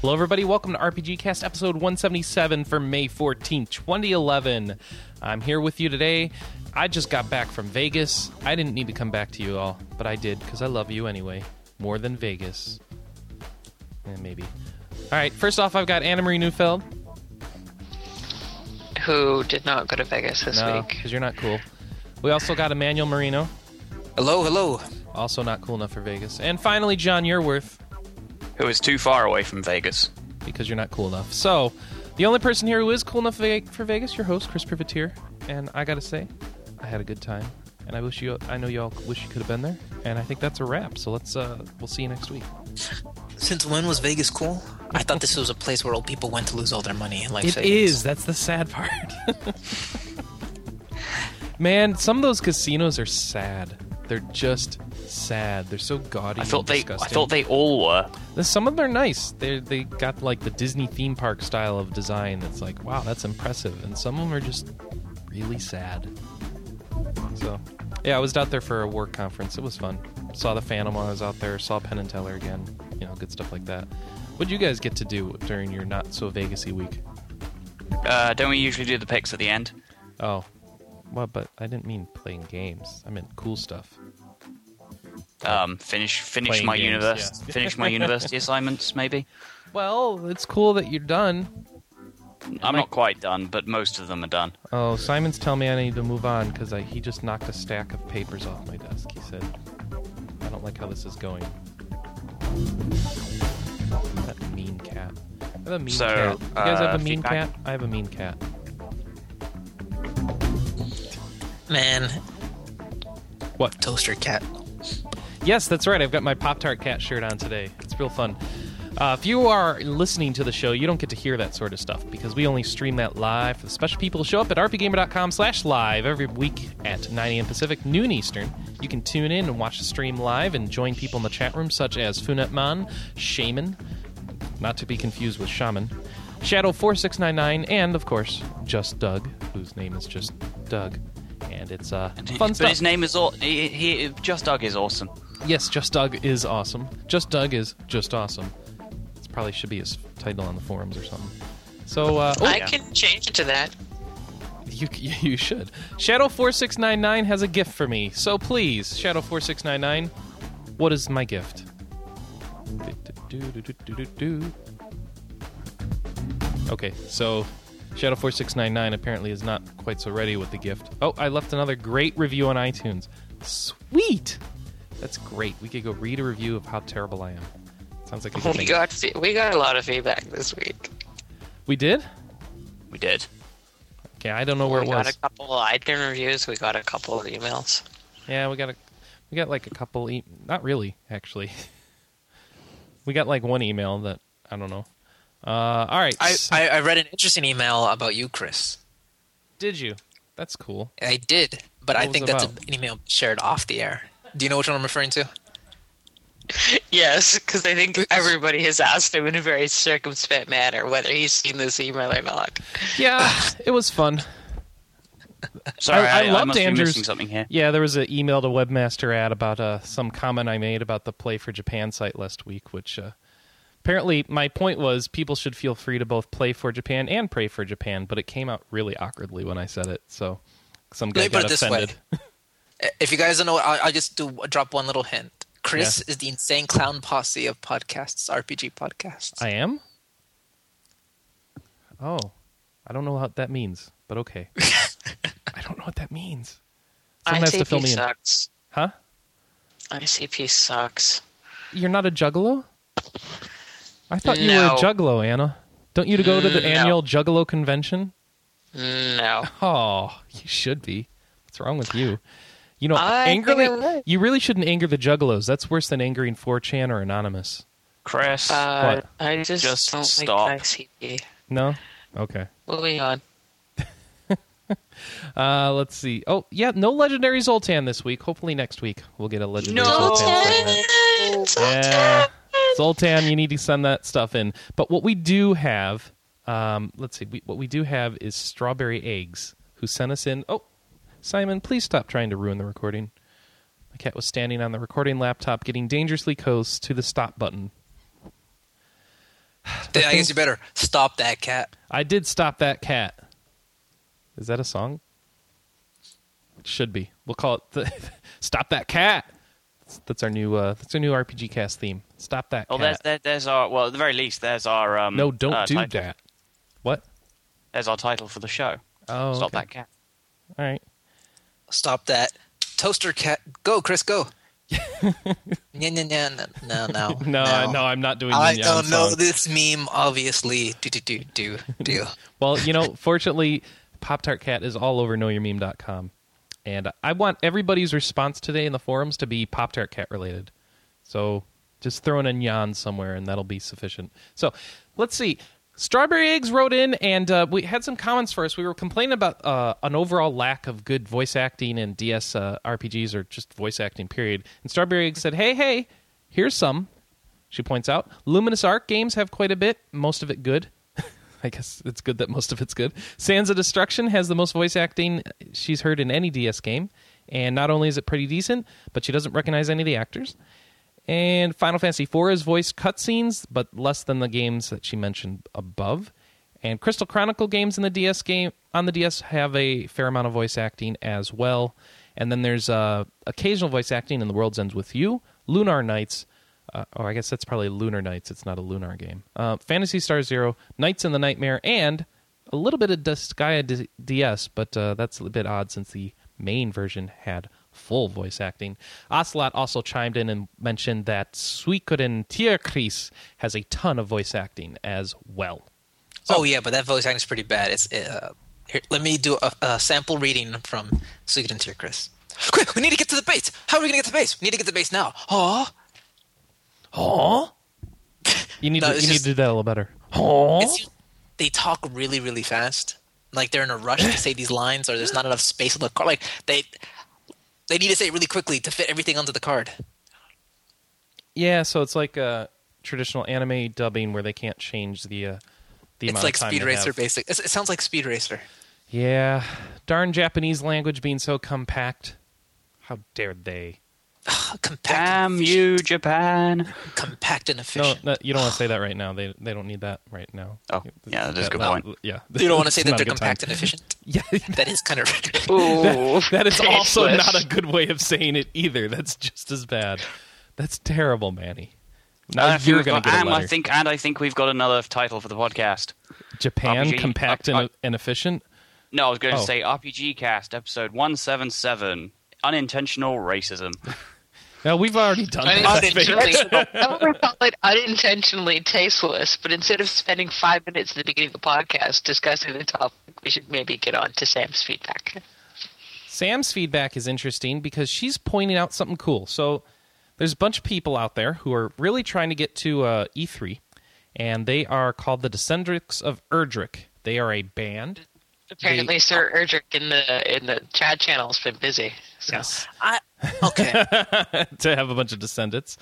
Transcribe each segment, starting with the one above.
Hello, everybody. Welcome to RPG Cast episode 177 for May 14th, 2011. I'm here with you today. I just got back from Vegas. I didn't need to come back to you all, but I did because I love you anyway. More than Vegas. Eh, maybe. All right, first off, I've got Anna Marie Neufeld. Who did not go to Vegas this No, week? because you're not cool. We also got Emmanuel Marino, Hello, hello. also not cool enough for Vegas. And finally, John Yearworth, who is too far away from Vegas. because you're not cool enough. So, the only person here who is cool enough for Vegas, your host, Chris Privateer. And I gotta say, I had a good time. And I wish you, I know y'all wish you could have been there. And I think that's a wrap. So let's, uh, we'll see you next week. Since when was Vegas cool? I thought this was a place where old people went to lose all their money in life It savings. is. That's the sad part. Man, some of those casinos are sad. They're just sad. They're so gaudy. I thought and they, I thought they all were. Some of them are nice. They they got like the Disney theme park style of design. That's like, wow, that's impressive. And some of them are just really sad. So, yeah, I was out there for a work conference. It was fun. Saw the Phantom while I was out there. Saw Penn and Teller again. You know, good stuff like that. What'd you guys get to do during your not so Vegasy week? Uh, don't we usually do the picks at the end? Oh, well, but I didn't mean playing games. I meant cool stuff. Um, finish finish Playing my games, university yeah. finish my university assignments. Maybe Well, it's cool that you're done. I'm not quite done, but most of them are done. Oh, Simon's telling me I need to move on because he just knocked a stack of papers off my desk. He said, I don't like how this is going. That mean cat. I have a mean So, cat. You guys have uh, a mean feedback? cat? I have a mean cat. Man, What? toaster cat. Yes, that's right. I've got my Pop Tart cat shirt on today. It's real fun. Uh, if you are listening to the show, you don't get to hear that sort of stuff because we only stream that live for the special people who show up at rpgamer.com slash live every week at 9 a.m. Pacific, noon Eastern. You can tune in and watch the stream live and join people in the chat room such as Funetman, Shaman, not to be confused with Shaman, Shadow4699, and, of course, Just Doug, whose name is just Doug. And it's uh, fun but stuff. his name is all. He, he, Just Doug is awesome. Yes, Just Doug is awesome. Just Doug is just awesome. It probably should be his title on the forums or something. So, uh, oh, I yeah. can change it to that. you you should. Shadow four six nine nine has a gift for me. So please, Shadow four six nine nine, what is my gift? Okay, so Shadow four six nine nine apparently is not quite so ready with the gift. Oh, I left another great review on iTunes. Sweet. That's great. We could go read a review of how terrible I am. Sounds like a good We thing. got fe- we got a lot of feedback this week. We did? We did. Okay, I don't know where we it was. We got a couple of iTunes reviews. We got a couple of emails. Yeah, we got a we got like a couple e- not really, actually. we got like one email that I don't know. Uh all right. I, I, I read an interesting email about you, Chris. did you? That's cool. I did, but What I think that's about? an email shared off the air. Do you know which one I'm referring to? Yes, because I think everybody has asked him in a very circumspect manner whether he's seen this email or not. Yeah, it was fun. Sorry, I- I, I loved must Andrew's- be missing something here. Yeah, there was an email to Webmaster ad about uh, some comment I made about the Play for Japan site last week, which uh, apparently my point was people should feel free to both play for Japan and pray for Japan, but it came out really awkwardly when I said it, so some guy Let got offended. If you guys don't know, I'll, I'll just do drop one little hint. Chris is the insane clown posse of podcasts, RPG podcasts. I am? Oh. I don't know what that means, but okay. I don't know what that means. Someone has to fill ICP me in. sucks. Huh? ICP sucks. You're not a juggalo? I thought you were a juggalo, Anna. Don't you to go to the Mm, no. annual juggalo convention? No. Oh, you should be. What's wrong with you? You know, I think angrily, I'm right. you really shouldn't anger the juggalos. That's worse than angering 4chan or Anonymous. Chris, Uh, What? I just, Just don't stop. like ICP. No? Okay. Moving on. Uh, let's see. Oh, yeah, no legendary Zoltan this week. Hopefully next week we'll get a legendary No. Zoltan segment. Yeah, Zoltan, you need to send that stuff in. But what we do have, um, let's see, we, what we do have is Strawberry Eggs, who sent us in. Oh, Simon, please stop trying to ruin the recording. My cat was standing on the recording laptop, getting dangerously close to the stop button. Then I guess you better stop that cat. I did stop that cat. Is that a song? It should be. We'll call it the "Stop That Cat." That's our new. Uh, that's our new RPG cast theme. Stop that Oh, there's cat. there, there's our well at the very least there's our um. no, don't uh, do title. that. What? There's our title for the show. Oh, Stop okay. that cat. All right. Stop that toaster cat. Go, Chris, go. no, no, no, no, no, No, no, I'm not doing. I Yin don't know songs. this meme. Obviously, do do do do do. Well, you know, fortunately, Pop Tart Cat is all over knowyourmeme.com. And I want everybody's response today in the forums to be Pop Tart Cat related. So just throw in a yan somewhere and that'll be sufficient. So let's see. Strawberry Eggs wrote in and uh, we had some comments for us. We were complaining about uh, an overall lack of good voice acting in DS uh, RPGs or just voice acting, period. And Strawberry Eggs said, hey, hey, here's some. She points out Luminous Arc games have quite a bit, most of it good. I guess it's good that most of it's good. Sands of Destruction has the most voice acting she's heard in any DS game, and not only is it pretty decent, but she doesn't recognize any of the actors. And Final Fantasy IV has voiced cutscenes, but less than the games that she mentioned above. And Crystal Chronicle games in the DS game on the DS have a fair amount of voice acting as well. And then there's uh, occasional voice acting in The World's Ends with You, Lunar Knights, uh, oh, I guess that's probably Lunar Knights. It's not a Lunar game. Uh, Phantasy Star Zero, Knights in the Nightmare, and a little bit of Disgaea DS, but uh, that's a bit odd since the main version had full voice acting. Ocelot also chimed in and mentioned that Suikoden Tierkreis has a ton of voice acting as well. oh yeah, but that voice acting is pretty bad. It's uh, here. Let me do a, a sample reading from Suikoden Tierkreis. Quick, we need to get to the base. How are we gonna get to the base? We need to get to the base now. Oh, Huh? You need No, to, it's you need to do that a little better. Huh? it's they talk really really fast. Like they're in a rush to say these lines, or there's not enough space on the card. Like they they need to say it really quickly to fit everything onto the card. Yeah, so it's like uh, traditional anime dubbing where they can't change the uh, the It's amount like of time Speed they Racer, have. basic. It's- It sounds like Speed Racer. Yeah, darn Japanese language being so compact. How dare they? compact. Damn and you, Japan! Compact and efficient. no, you don't want to say that right now. They they don't need that right now. Oh, yeah, that is a good no, point. Yeah, You don't want to say that they're good time. compact and efficient. Yeah, That is kind of. Ooh, that is also not a good way of saying it either. That's just as bad. That's terrible, Manny. Now And I think you're we've going to got- get a and I think, and I think we've got another title for the podcast. Japan RPG, compact uh, and, uh, and efficient. No, I was going to Oh. say RPG Cast episode one seven seven. Unintentional racism. Now we've already done that. unintentionally, I would call it unintentionally tasteless. But instead of spending five minutes at the beginning of the podcast discussing the topic, we should maybe get on to Sam's feedback. Sam's feedback is interesting because she's pointing out something cool. So there's a bunch of people out there who are really trying to get to uh, E3, and they are called the Descendants of Erdrick. They are a band. Apparently, Sir Erdrick in the in the chat channel has been busy. So. Yes. I, okay. to have a bunch of descendants.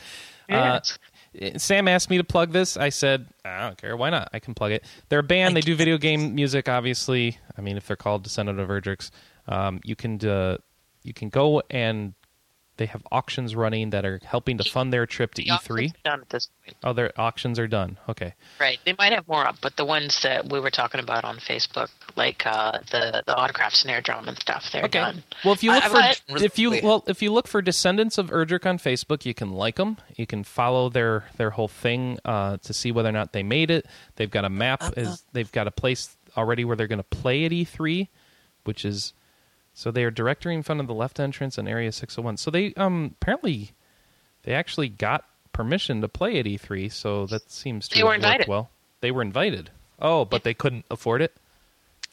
Yes. Uh, Sam asked me to plug this. I said, I don't care. Why not? I can plug it. They're a band. They do video game music, obviously. I mean, if they're called Descendant of Erdrix, um, you can uh, you can go and they have auctions running that are helping to fund their trip to The E3. are done at this point. Oh, their auctions are done. Okay. Right. They might have more up, but the ones that we were talking about on Facebook, like uh, the the autograph snare drum and stuff, they're Okay. done. Well, if you look I- for if you well if you look for Descendants of Erdrick on Facebook, you can like them. You can follow their their whole thing uh, to see whether or not they made it. They've got a map. Is they've got a place already where they're going to play at E3, which is so they are directly in front of the left entrance in Area 601. So they um apparently they actually got permission to play at E3. So that seems to They were invited. well. They were invited. Oh, but they couldn't afford it.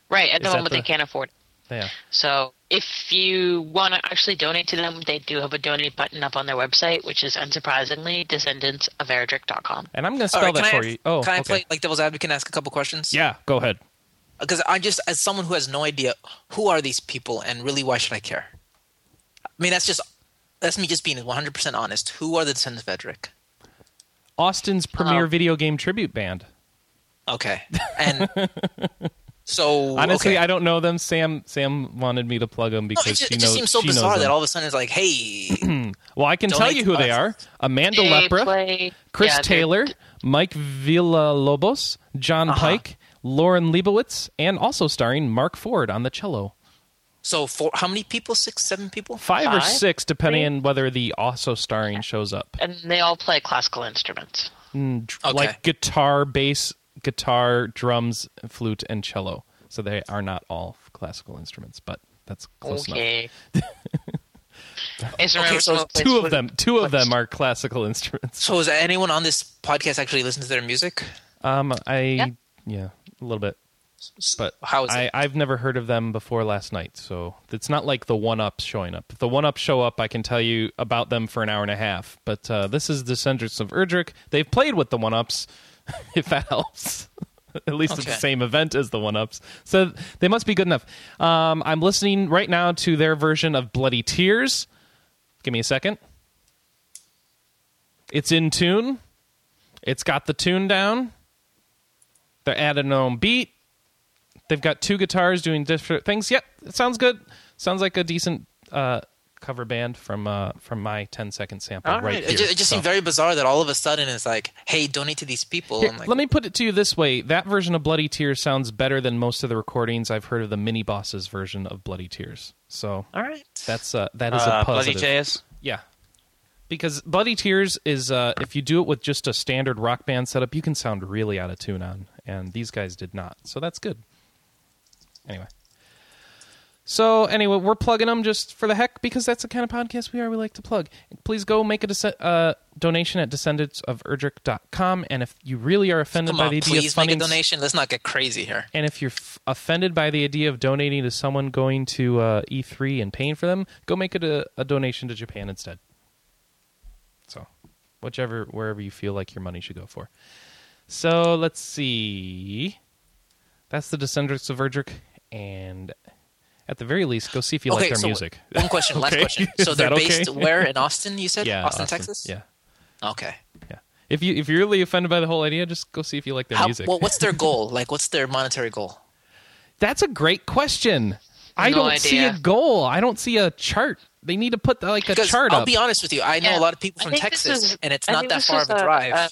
Right. At the Is moment, the- they can't afford it. Yeah. So if you want to actually donate to them, they do have a donate button up on their website, which is unsurprisingly descendants of descendantsoferdrick.com. And I'm going to spell right, can that I, for you. Oh, can I okay. play like devil's advocate and ask a couple questions? Yeah, go ahead. Because I just, as someone who has no idea, who are these people, and really, why should I care? I mean, that's just that's me just being 100 percent honest. Who are the Descendants of Erdrick? Austin's premier Um, video game tribute band. Okay, and so Honestly, okay. I don't know them. Sam Sam wanted me to plug them No, because it just, she it knows. just seems so bizarre that all of a sudden it's like, hey, well, I can tell you who to they are: Amanda They Lepra, play- Chris yeah, Taylor, Mike Villalobos, John Uh-huh. Pike, Lauren Leibowitz, and also starring Mark Ford on the cello. So for how many people? Six, seven people? Five, or six, depending on whether the also starring shows up. And they all play classical instruments. Mm, Okay. Like guitar, bass, guitar, drums, flute, and cello. So they are not all classical instruments, but that's close enough. okay. I just remember Okay, so Two of flute. them, two of them are classical instruments. So is anyone on this podcast actually listen to their music? Um, I yeah, Yeah. A little bit, but How is I it? I've never heard of them before last night, so it's not like the one ups showing up. If the one ups show up, I can tell you about them for an hour and a half. But uh, this is Descendants of Erdrick. They've played with the one ups, if that helps. At least it's the same event as the one ups, so they must be good enough. Um, I'm listening right now to their version of Bloody Tears. Give me a second. It's in tune. It's got the tune down. They're adding their own beat. They've got two guitars doing different things. Yep, it sounds good. Sounds like a decent uh, cover band from uh, from my 10 second sample All right, right. here. It just, it just So- seemed very bizarre that all of a sudden it's like, hey, donate to these people. Here, like, let me put it to you this way: that version of Bloody Tears sounds better than most of the recordings I've heard of the Mini Bosses version of Bloody Tears. So all right. that's uh, that is Uh, a Bloody. Tears. Yeah. Because Bloody Tears is, uh, if you do it with just a standard rock band setup, you can sound really out of tune on. And these guys did not. So that's good. Anyway. So, anyway, we're plugging them just for the heck because that's the kind of podcast we are. We like to plug. Please go make a desc- uh, donation at descendantsoferdrick.com. And if you really are offended Come by on, the idea of please make a donation. Let's not get crazy here. and if you're f- offended by the idea of donating to someone going to uh, E3 and paying for them, go make it a, a donation to Japan instead. So, whichever, wherever you feel like your money should go for. So let's see. That's the Descendants of Erdrick, and at the very least, go see if you like their so music. One question, last question. So they're that based okay? where in Austin? You said yeah, Austin, Texas. Yeah, Okay. yeah. If you if you're really offended by the whole idea, just go see if you like their How, music. well, what's their goal? Like, what's their monetary goal? That's a great question. I No don't see a goal. I don't see a chart. They need to put like a Because chart I'll up. be honest with you, I know Yeah. a lot of people from Texas, is- and it's I not that far of a drive. A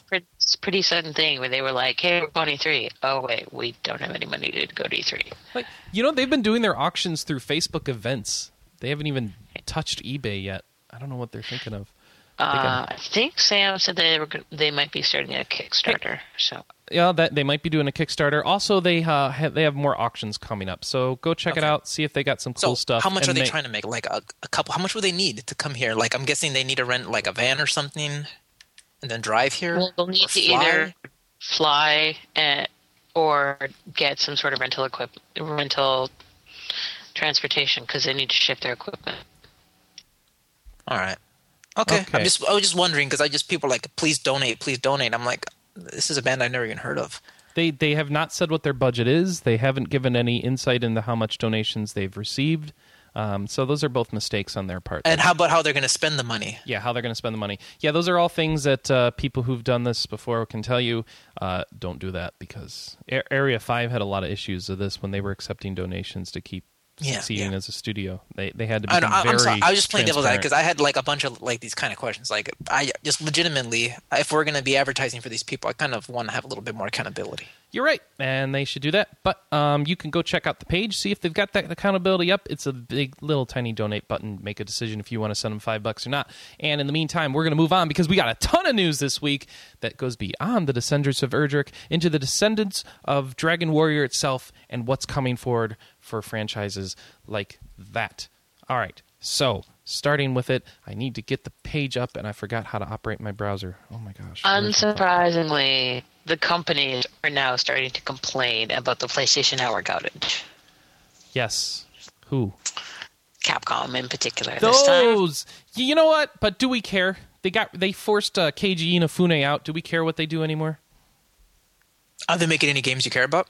pretty, pretty sudden thing where they were like, "Hey, we're going E3." Oh wait, we don't have any money to go to E E3. Like, you know, they've been doing their auctions through Facebook events. They haven't even touched eBay yet. I don't know what they're thinking of. Uh, I think Sam said they were go- they might be starting a Kickstarter. So Yeah, that they might be doing a Kickstarter. Also, they uh, have, they have more auctions coming up. So go check it out. See if they got some so, cool stuff. how much and are they trying to make? Like a, a couple? How much would they need to come here? Like, I'm guessing they need to rent like a van or something, and then drive here. well, they'll need to fly? either fly eh, or get some sort of rental equip rental transportation because they need to ship their equipment. All right. Okay. Okay. I'm just I was just wondering because I just people are like please donate, please donate. I'm like, this is a band I've never even heard of. They they have not said what their budget is. They haven't given any insight into how much donations they've received. Um, so those are both mistakes on their part. And how about how they're going to spend the money? yeah, how they're going to spend the money. Yeah, those are all things that uh, people who've done this before can tell you. Uh, don't do that because A- Area Five had a lot of issues of this when they were accepting donations to keep Yeah, succeeding yeah. as a studio. They they had to I, know, I, very. I'm sorry. I was just playing devil's advocate because I had like a bunch of like these kind of questions. Like I just legitimately, if we're going to be advertising for these people, I kind of want to have a little bit more accountability. You're right, and they should do that. But um, you can go check out the page, see if they've got that accountability up. It's a big, little, tiny donate button. Make a decision if you want to send them five bucks or not. And in the meantime, we're going to move on because we got a ton of news this week that goes beyond the Descendants of Erdrick into the descendants of Dragon Warrior itself and what's coming forward for franchises like that. All right, so starting with it, I need to get the page up, and I forgot how to operate my browser. Oh my gosh! Unsurprisingly, the companies are now starting to complain about the PlayStation Network outage. Yes, who? Capcom in particular this time. Those. You know what? But do we care? They got they forced uh, Keiji Inafune out. Do we care what they do anymore? Are they making any games you care about?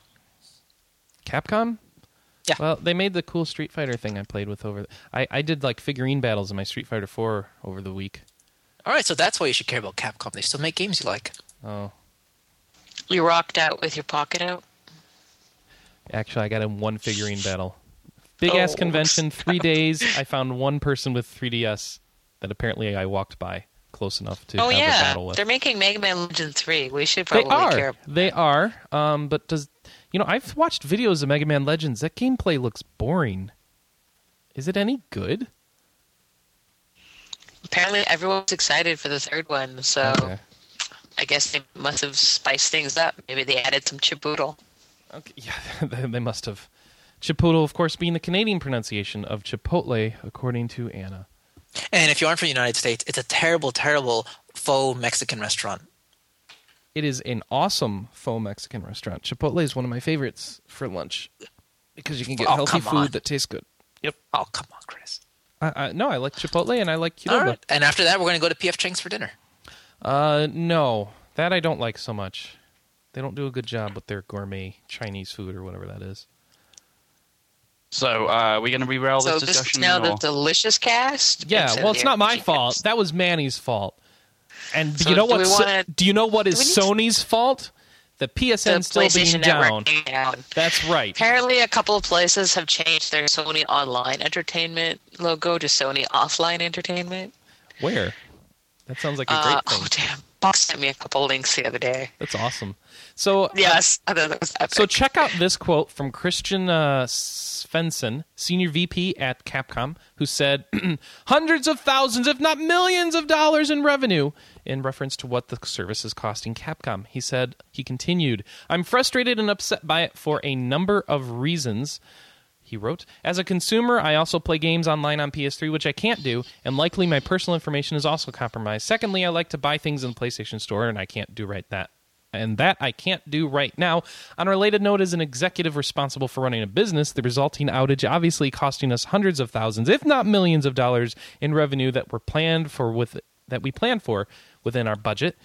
Capcom. Yeah. Well, they made the cool Street Fighter thing I played with over. I I did like figurine battles in my Street Fighter Four over the week. All right, so that's why you should care about Capcom. They still make games you like. Oh, You rocked out with your pocket out. actually, I got in one figurine battle. Big ass Oh, convention, three days. I found one person with 3DS that apparently I walked by. close enough to Oh have a yeah, battle with. they're making Mega Man Legend three. We should They probably are. care. They are. Um, but does you know? I've watched videos of Mega Man Legends. That gameplay looks boring. Is it any good? Apparently, everyone's excited for the third one, so Okay. I guess they must have spiced things up. Maybe they added some chipotle. Okay. Yeah, they they must have. Chipotle, of course, being the Canadian pronunciation of Chipotle, according to Anna. And if you aren't from the United States, it's a terrible, terrible faux Mexican restaurant. It is an awesome faux Mexican restaurant. Chipotle is one of my favorites for lunch because you can get Oh, healthy food on. that tastes good. Yep. Oh, come on, Chris. I, I, no, I like Chipotle and I like Qdoba. All right. And after that, we're going to go to PF Chang's for dinner. Uh, no, that I don't like so much. They don't do a good job with their gourmet Chinese food or whatever that is. So, uh, are we going to rerail so this this is discussion? now the delicious cast. Yeah, instead well, it's not my RPG fault. cast. That was Manny's fault. And do So you know do what? wanna- do you know what is we need to- Sony's fault? The The PSN still being down. Being down. That's right. Apparently, a couple of places have changed their Sony Online Entertainment logo to Sony Offline Entertainment. Where? That sounds like a Uh, great thing. oh damn! Buck sent me a couple links the other day. That's awesome. So Yes, that was epic. So check out this quote from Christian uh, Svensson, senior VP at Capcom, who said, "Hundreds of thousands, if not millions, of dollars in revenue." In reference to what the service is costing Capcom, he said. He continued, "I'm frustrated and upset by it for a number of reasons." He wrote, As a consumer, I also play games online on PS3, which I can't do, and likely my personal information is also compromised. Secondly, I like to buy things in the PlayStation Store, and I can't do right that. And that I can't do right now. On a related note, as an executive responsible for running a business, the resulting outage obviously costing us hundreds of thousands, if not millions of dollars in revenue that were planned for with that we planned for within our budget.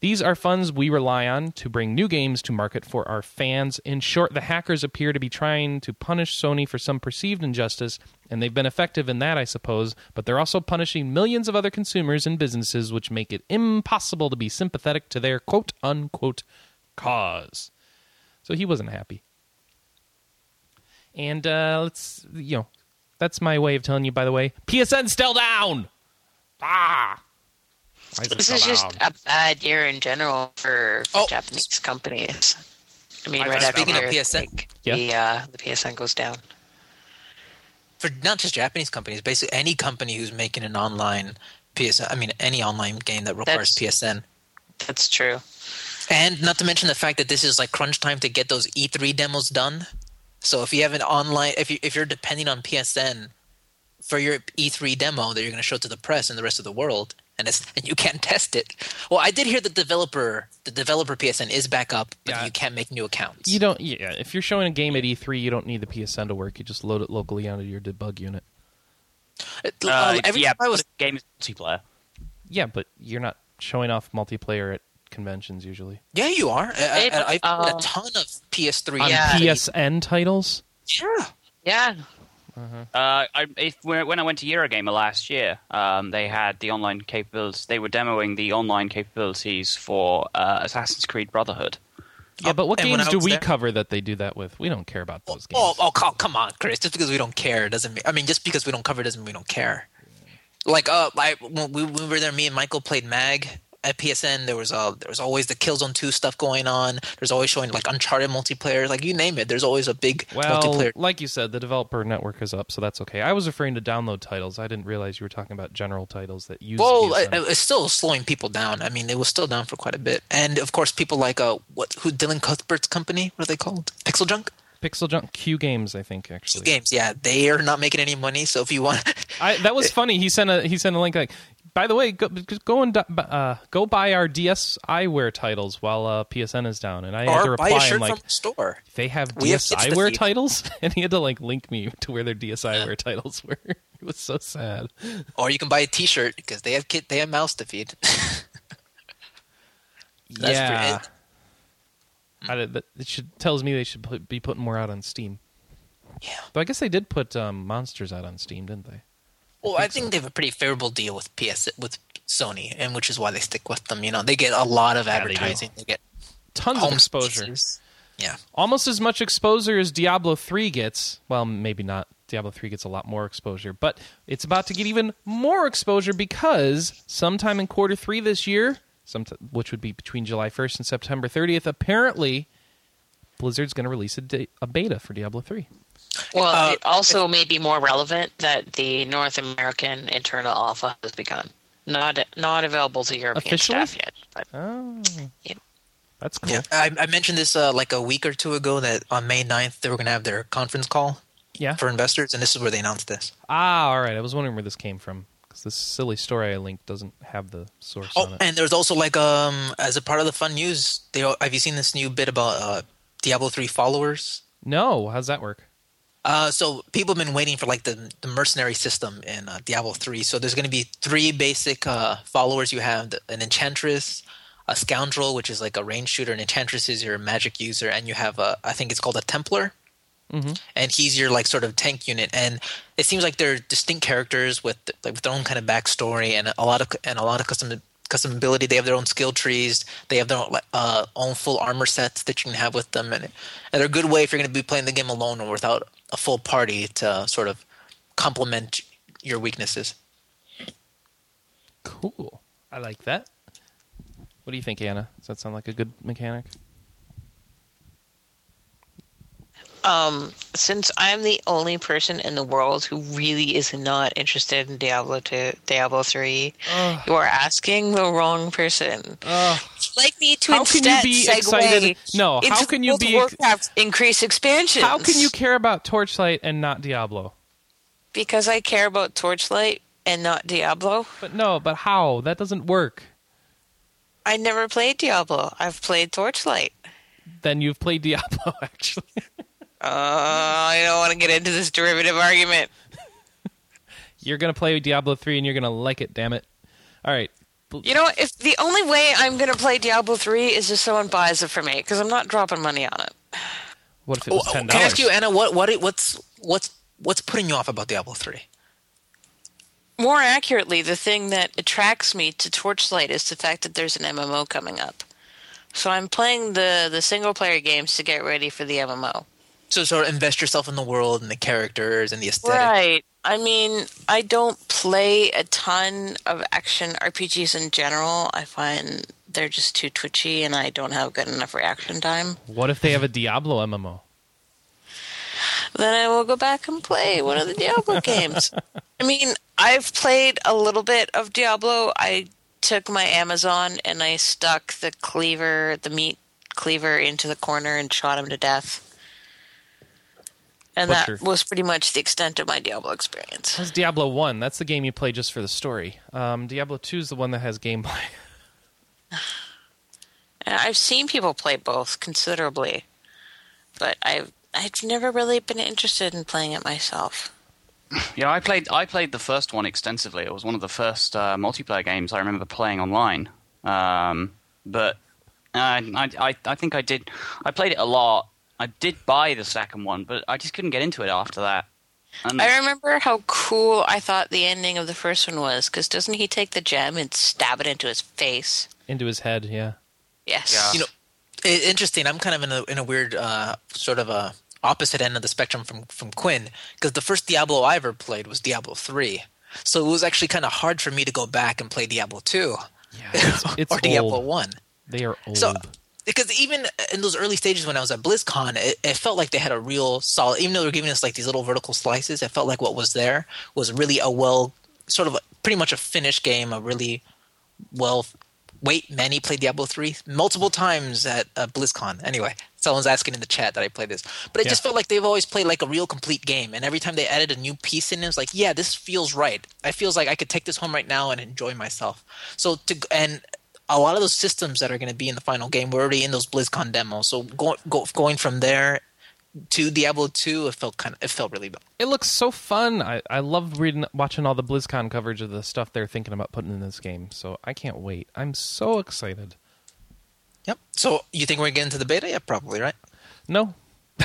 These are funds we rely on to bring new games to market for our fans. In short, the hackers appear to be trying to punish Sony for some perceived injustice, and they've been effective in that, I suppose, but they're also punishing millions of other consumers and businesses, which make it impossible to be sympathetic to their quote unquote cause. So he wasn't happy. And uh, let's, you know, that's my way of telling you, by the way, PSN's still down! Ah! Why is it this is just down? a bad year in general for, for Oh. Japanese companies. I mean, I- right speaking after of PSN, like, Yeah. the uh, the PSN goes down. for not just Japanese companies, basically any company who's making an online PSN, I mean, any online game that requires That's- PSN. That's true. And not to mention the fact that this is like crunch time to get those E3 demos done. So if you have an online, if you if you're depending on PSN for your E3 demo that you're going to show to the press and the rest of the world, and it's and you can't test it. Well, I did hear the developer, the developer PSN is back up, but Yeah. you can't make new accounts. You don't. Yeah, if you're showing a game at E3, you don't need the PSN to work. You just load it locally onto your debug unit. It- Uh, uh, every yeah, time I was the game is multiplayer. Yeah, but you're not showing off multiplayer at conventions usually. yeah, you are. I, It- I, I've uh, a ton of PS3. On Yeah. PSN titles. Yeah. Yeah. Yeah. Uh, I, if, when I went to Eurogamer last year, um, they had the online capabilities. They were demoing the online capabilities for uh, Assassin's Creed Brotherhood. Yeah, but what And games do we there- cover that they do that with? We don't care about those games. Oh, oh, co- come on, Chris. Just because we don't care doesn't mean. I mean, just because we don't cover doesn't mean we don't care. Like, uh, I, we, when we were there, me and Michael played Mag at PSN. There was a there was always the Killzone Two stuff going on. There's always showing like Uncharted multiplayer. Like you name it, there's always a big Well, multiplayer. like you said, the developer network is up, so that's okay. I was referring to download titles. I didn't realize you were talking about general titles that use. Well, it, it's still slowing people down. I mean, it was still down for quite a bit. And of course, people like uh, what who Dylan Cuthbert's company? What are they called? Pixel Junk Pixel Junk Q Games, I think actually. Q Games. Yeah, they are not making any money. So if you want, I, that was funny. He sent a he sent a link like, by the way, go, go and uh, go buy our DSiWare titles while uh, PSN is down, and I had to reply buy a shirt like from the store. they have We have DSiWare titles, and he had to like link me to where their DSiWare titles were. It was so sad. Or you can buy a T-shirt because they have kid, they have mouse to feed. That's yeah, pretty- I did- that it should tells me they should put, be putting more out on Steam. Yeah. Though I guess they did put um, monsters out on Steam, didn't they? Well, I think they have a pretty favorable deal with PS with Sony, and which is why they stick with them. You know, they get a lot of advertising. they, get Tons of exposure. Yeah. almost as much exposure as Diablo 3 gets. Well, maybe not Diablo 3 gets a lot more exposure. But it's about to get even more exposure because sometime in quarter three this year, which would be between July 1st and September 30th, apparently Blizzard's going to release a, a beta for Diablo 3. Well, Uh, it also may be more relevant that the North American internal alpha has begun. Not not available to European Officially? staff yet. But Oh, Yep. that's cool. Yeah, I, I mentioned this uh, like a week or two ago that on May 9th they were going to have their conference call Yeah. for investors, and this is where they announced this. Ah, all right. I was wondering where this came from because this silly story I linked doesn't have the source on Oh, it. and there's also like um as a part of the fun news, they have you seen this new bit about uh, Diablo 3 followers? no, how's that work? Uh, so people have been waiting for like the the mercenary system in uh, Diablo 3. So there's going to be three basic uh, followers. You have the- an enchantress, a scoundrel, which is like a range shooter, an enchantress is your magic user, and you have a I think it's called a templar. Mhm. And he's your like sort of tank unit, and it seems like they're distinct characters with like with their own kind of backstory and a lot of and a lot of custom custom ability. They have their own skill trees. They have their own, uh, own full armor sets that you can have with them, and, and they're a good way if you're going to be playing the game alone or without a full party to sort of complement your weaknesses. Cool. I like that. What do you think, Anna? Does that sound like a good mechanic? Um, since I'm the only person in the world who really is not interested in Diablo 2, Diablo 3, Ugh. you are asking the wrong person. Like me to How can you be excited- No, how can you be ex- Warcraft's increased expansions? How can you care about Torchlight and not Diablo? Because I care about Torchlight and not Diablo. But no, but how? That doesn't work. I never played Diablo. I've played Torchlight. Then you've played Diablo, actually. Uh, I don't want to get into this derivative argument. You're gonna play Diablo three, and you're gonna like it. Damn it! All right. You know, if the only way I'm going to play Diablo 3 is if someone buys it for me, because I'm not dropping money on it. What if it was ten dollars? can I ask you, Anna, what what what's what's what's putting you off about Diablo 3? More accurately, the thing that attracts me to Torchlight is the fact that there's an MMO coming up. So I'm playing the, the single player games to get ready for the MMO. So sort of invest yourself in the world and the characters and the aesthetic. Right. I mean, I don't play a ton of action RPGs in general. I find they're just too twitchy and I don't have good enough reaction time. What if they have a Diablo MMO? Then I will go back and play one of the Diablo games. I mean, I've played a little bit of Diablo. I took my Amazon and I stuck the cleaver, the meat cleaver, into the corner and shot him to death. And Butcher. that was pretty much the extent of my Diablo experience. That's Diablo one. That's the game you play just for the story. Um, Diablo two is the one that has gameplay. And I've seen people play both considerably, but I've I've never really been interested in playing it myself. Yeah, I played. I played the first one extensively. It was one of the first uh, multiplayer games I remember playing online. Um, but uh, I, I, I think I did. I played it a lot. I did buy the second one, but I just couldn't get into it after that. And I remember how cool I thought the ending of the first one was, because doesn't he take the gem and stab it into his face? Into his head, yeah. Yes. Yeah. You know, i interesting. I'm kind of in a in a weird uh, sort of a opposite end of the spectrum from from Quinn because the first Diablo I ever played was Diablo three, so it was actually kind of hard for me to go back and play Diablo two Yeah, it's, it's or Diablo old. one. They are old. So because even in those early stages when I was at BlizzCon, it, it felt like they had a real solid. Even though they were giving us like these little vertical slices, it felt like what was there was really a well, sort of a, pretty much a finished game. A really well. Wait, Manny played Diablo three multiple times at uh, BlizzCon. Anyway, someone's asking in the chat that I played this, but it just felt like they've always played like a real complete game. And every time they added a new piece in, it was like, yeah, this feels right. I feels like I could take this home right now and enjoy myself. So to and a lot of those systems that are going to be in the final game were already in those BlizzCon demos. So go, go, going from there to Diablo 2, it felt kind of it felt really it looks so fun. I, I love reading, watching all the BlizzCon coverage of the stuff they're thinking about putting in this game. So I can't wait. I'm so excited. Yep. So you think we're getting to the beta? Yeah, probably, right? No,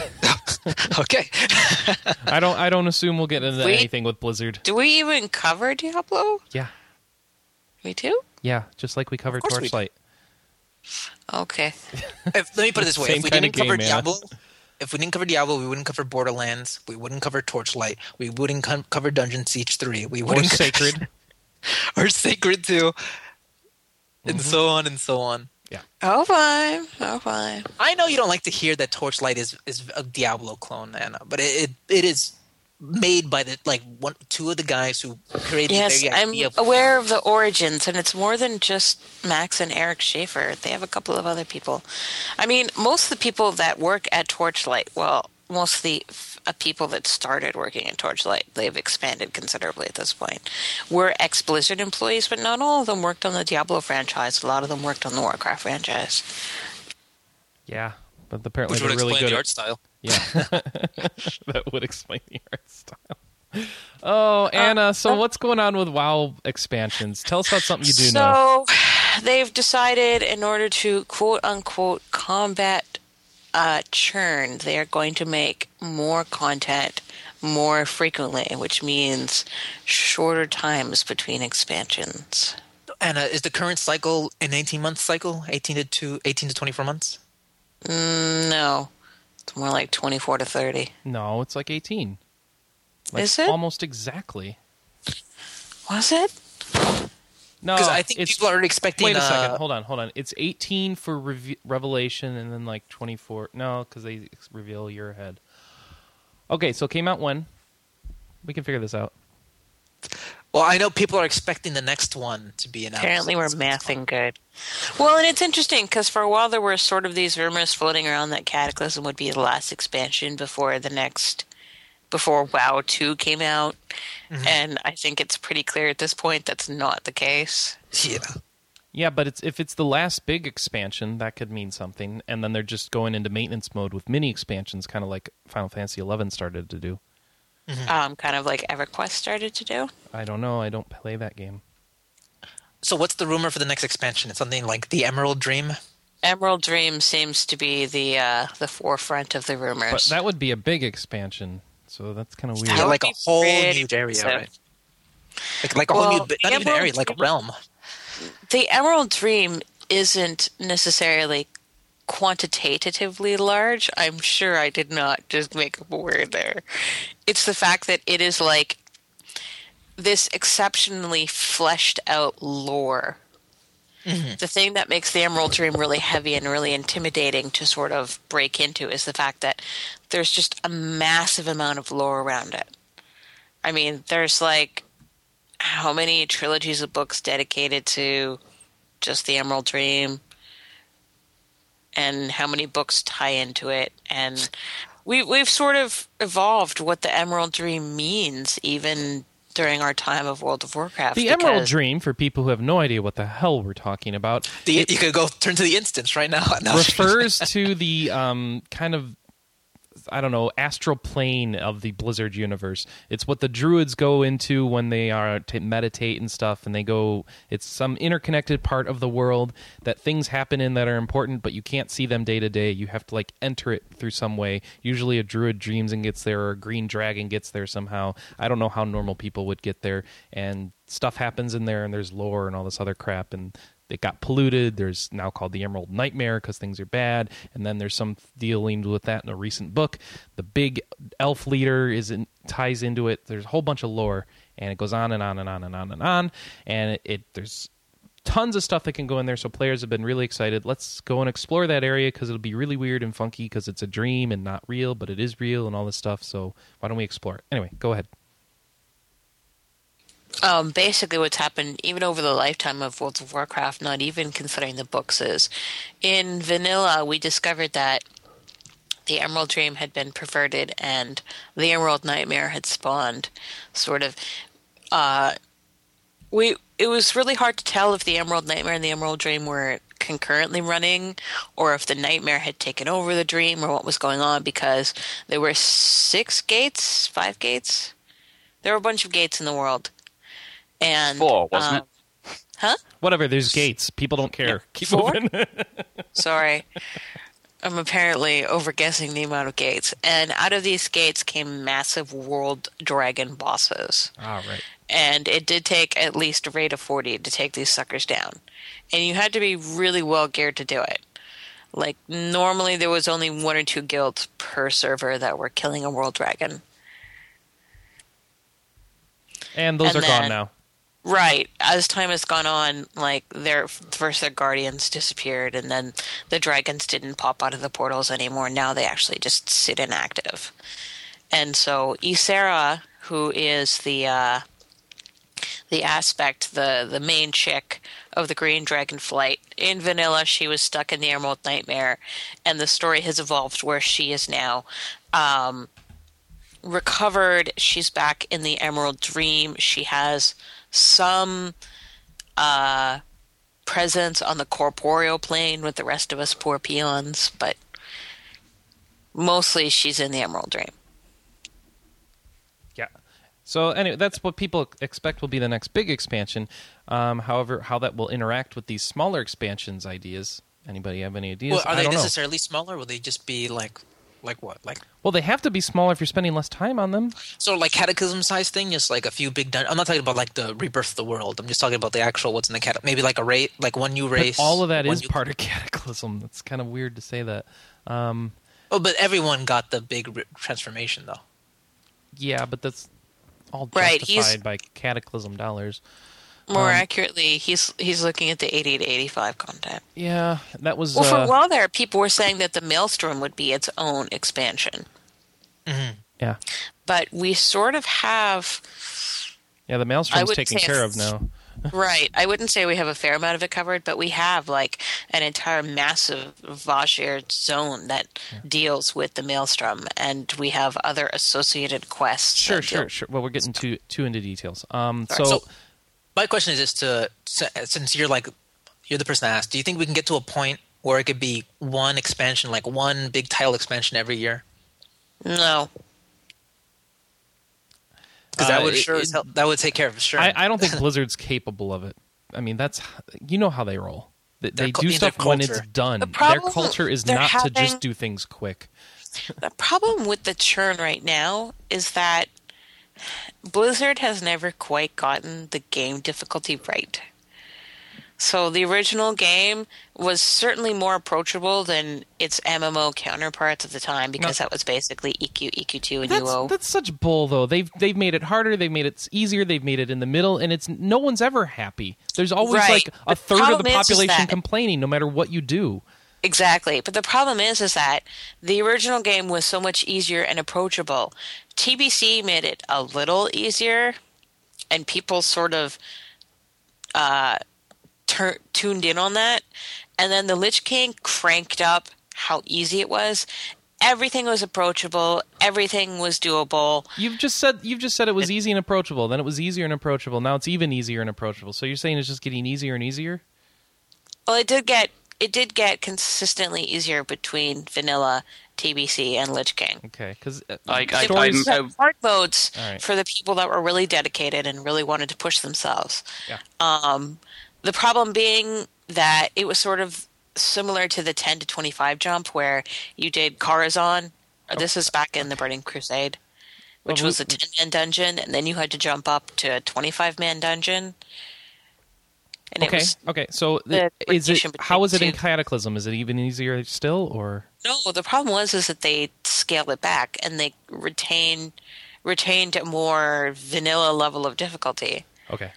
okay. I don't. I don't assume we'll get into Wait. anything with Blizzard. Do we even cover Diablo? Yeah, Me too? Yeah. Just like we covered course we. Torchlight. Okay. if, let me put it this way: Same if we kinda didn't cover game, Anna. Diablo, if we didn't cover Diablo, we wouldn't cover Borderlands. We wouldn't cover Torchlight. We wouldn't co- cover Dungeon Siege Three. We Or wouldn't Sacred. or Sacred Two, Mm-hmm. and so on and so on. Yeah. Oh, fine. Oh, fine. I know you don't like to hear that Torchlight is is a Diablo clone, Anna, but it it, it is made by the like one two of the guys who created Yes, the very I'm of- aware of the origins, and it's more than just Max and Erich Schaefer. They have a couple of other people. I mean, most of the people that work at Torchlight, well, most of the f- uh, people that started working at Torchlight, they've expanded considerably at this point, were ex Blizzard employees, but not all of them worked on the Diablo franchise. A lot of them worked on the Warcraft franchise. Yeah, but apparently Which they're really good. the at- art style. Yeah, that would explain the art style. Oh, Anna. So what's going on with WoW expansions? Tell us about something you do know. so they've decided in order to quote unquote combat uh, churn, they are going to make more content more frequently, which means shorter times between expansions. Anna, is the current cycle an 18 month cycle? 18 to two, 18 to 24 months? Mm, no, it's more like 24 to 30. No, it's like eighteen. Like Is it? almost exactly? Was it? No, Because I think it's, people are expecting. Wait a uh, second. Hold on. Hold on. It's 18 for Rev- Revelation, and then like 24. No, because they reveal year ahead. Okay, so it came out when? We can figure this out. Well, I know people are expecting the next one to be announced. Apparently, we're mathing good. Well, and it's interesting because for a while there were sort of these rumors floating around that Cataclysm would be the last expansion before the next, before WoW 2 came out. Mm-hmm. And I think it's pretty clear at this point that's not the case. Yeah. Yeah, but it's if it's the last big expansion, that could mean something, and then they're just going into maintenance mode with mini expansions, kind of like Final Fantasy XI started to do. Um, kind of like EverQuest started to do. I don't know. I don't play that game. So, what's the rumor for the next expansion? It's something like the Emerald Dream. Emerald Dream seems to be the uh, the forefront of the rumors. But that would be a big expansion, so that's kind of weird. Yeah, like a whole new area, expensive. right? Like, like a Well, whole new, not even Emerald area, like a realm. the Emerald Dream isn't necessarily quantitatively large. I'm sure I did not just make up a word there. It's the fact that it is like this exceptionally fleshed out lore. Mm-hmm. The thing that makes the Emerald Dream really heavy and really intimidating to sort of break into is the fact that there's just a massive amount of lore around it. I mean, there's like how many trilogies of books dedicated to just the Emerald Dream, and how many books tie into it, and we we've sort of evolved what the Emerald Dream means, even during our time of World of Warcraft. The Emerald Dream, for people who have no idea what the hell we're talking about, The, you could go turn to the instance right now. No. refers to the um, kind of I don't know astral plane of the Blizzard universe. It's what the druids go into when they are to meditate and stuff, and they go. It's some interconnected part of the world that things happen in that are important, but you can't see them day to day. You have to like enter it through some way. Usually, a druid dreams and gets there, or a green dragon gets there somehow. I don't know how normal people would get there, and stuff happens in there, and there's lore and all this other crap, and it got polluted. There's now called the Emerald Nightmare because things are bad, and then there's some dealing with that in a recent book. The big elf leader is in, ties into it. There's a whole bunch of lore, and it goes on and on and on and on and on. And it, it there's tons of stuff that can go in there. So players have been really excited. Let's go and explore that area because it'll be really weird and funky because it's a dream and not real, but it is real and all this stuff. So why don't we explore it? Anyway, go ahead. Um, basically, what's happened, even over the lifetime of World of Warcraft, not even considering the books, is in vanilla, we discovered that the Emerald Dream had been perverted and the Emerald Nightmare had spawned. Sort of, uh, we it was really hard to tell if the Emerald Nightmare and the Emerald Dream were concurrently running, or if the Nightmare had taken over the Dream, or what was going on because there were six gates, five gates. There were a bunch of gates in the world, and Four, wasn't um, Huh? Whatever. There's gates. People don't care. Keep Four? moving. Sorry. I'm apparently overguessing the amount of gates. And out of these gates came massive world dragon bosses. All right. And it did take at least a rate of 40 to take these suckers down. And you had to be really well geared to do it. Like normally there was only one or two guilds per server that were killing a world dragon. And those And are gone now. Right. As time has gone on, like their first their guardians disappeared, and then the dragons didn't pop out of the portals anymore. Now they actually just sit inactive. And so Ysera, who is the uh, the aspect, the the main chick of the Green Dragon Flight in Vanilla, she was stuck in the Emerald Nightmare, and the story has evolved where she is now. Um, recovered. She's back in the Emerald Dream. She has some uh, presence on the corporeal plane with the rest of us poor peons, but mostly she's in the Emerald Dream. Yeah. So anyway, that's what people expect will be the next big expansion. Um, however, how that will interact with these smaller expansions ideas. Anybody have any ideas? Well, are I they don't know. necessarily smaller? Will they just be like, like what? Like Well, they have to be smaller if you're spending less time on them. so, like cataclysm size thing? Just like a few big. Dun- I'm not talking about like the rebirth of the world. I'm just talking about the actual what's in the cat. Maybe like a rate, like one new But race. all of that is new- part of Cataclysm. It's kind of weird to say that. Um, Oh, but everyone got the big re- transformation though. yeah, but that's all Right, justified he's- by Cataclysm dollars. More Um, accurately, he's he's looking at the 80 to 85 content. Yeah, that was. Well, for uh, a while there, people were saying that the Maelstrom would be its own expansion, yeah, but we sort of have yeah. The I Maelstrom's would taken care of now. Right. I wouldn't say we have a fair amount of it covered, but we have like an entire massive Vashj'ir zone that deals with the Maelstrom, and we have other associated quests. Sure, sure, deal- sure. Well, we're getting too too into details. Um, so, So, my question is: is to since you're like you're the person asked, do you think we can get to a point where it could be one expansion, like one big title expansion every year? No. Because that Uh, would sure it- as that would take care of it. Sure. I, I don't think Blizzard's capable of it. I mean, that's you know how they roll. They, they do stuff when it's done. The Their culture is they're not to just do things quick. The problem with the churn right now is that Blizzard has never quite gotten the game difficulty right. So the original game was certainly more approachable than its MMO counterparts at the time because that was basically EQ, EQ2, and That's UO. that's such bull though. They've they've made it harder. They've made it easier. They've made it in the middle, and it's no one's ever happy. There's always Right. like a third of the problem is- is population complaining, no matter what you do. Exactly. But the problem is is that the original game was so much easier and approachable. TBC made it a little easier and people sort of uh tur- tuned in on that. And then the Lich King cranked up how easy it was. Everything was approachable, everything was doable. You've just said you've just said it was easy and approachable. Then it was easier and approachable. Now it's even easier and approachable. So you're saying it's just getting easier and easier? Well, it did get it did get consistently easier between vanilla, TBC and Lich King. Okay, because I- I- stories. I'm- had hard modes All right. for the people that were really dedicated and really wanted to push themselves. Yeah. Um, the problem being that it was sort of similar to the 10 to 25 jump where you did Karazhan. Oh. This is back in the Burning Crusade, which Well, was a 10 man dungeon, and then you had to jump up to a 25 man dungeon. And okay, it was okay. So the th- is it how is it in. Cataclysm? Is it even easier still, or No, the problem was is that they scaled it back and they retained retained a more vanilla level of difficulty. okay?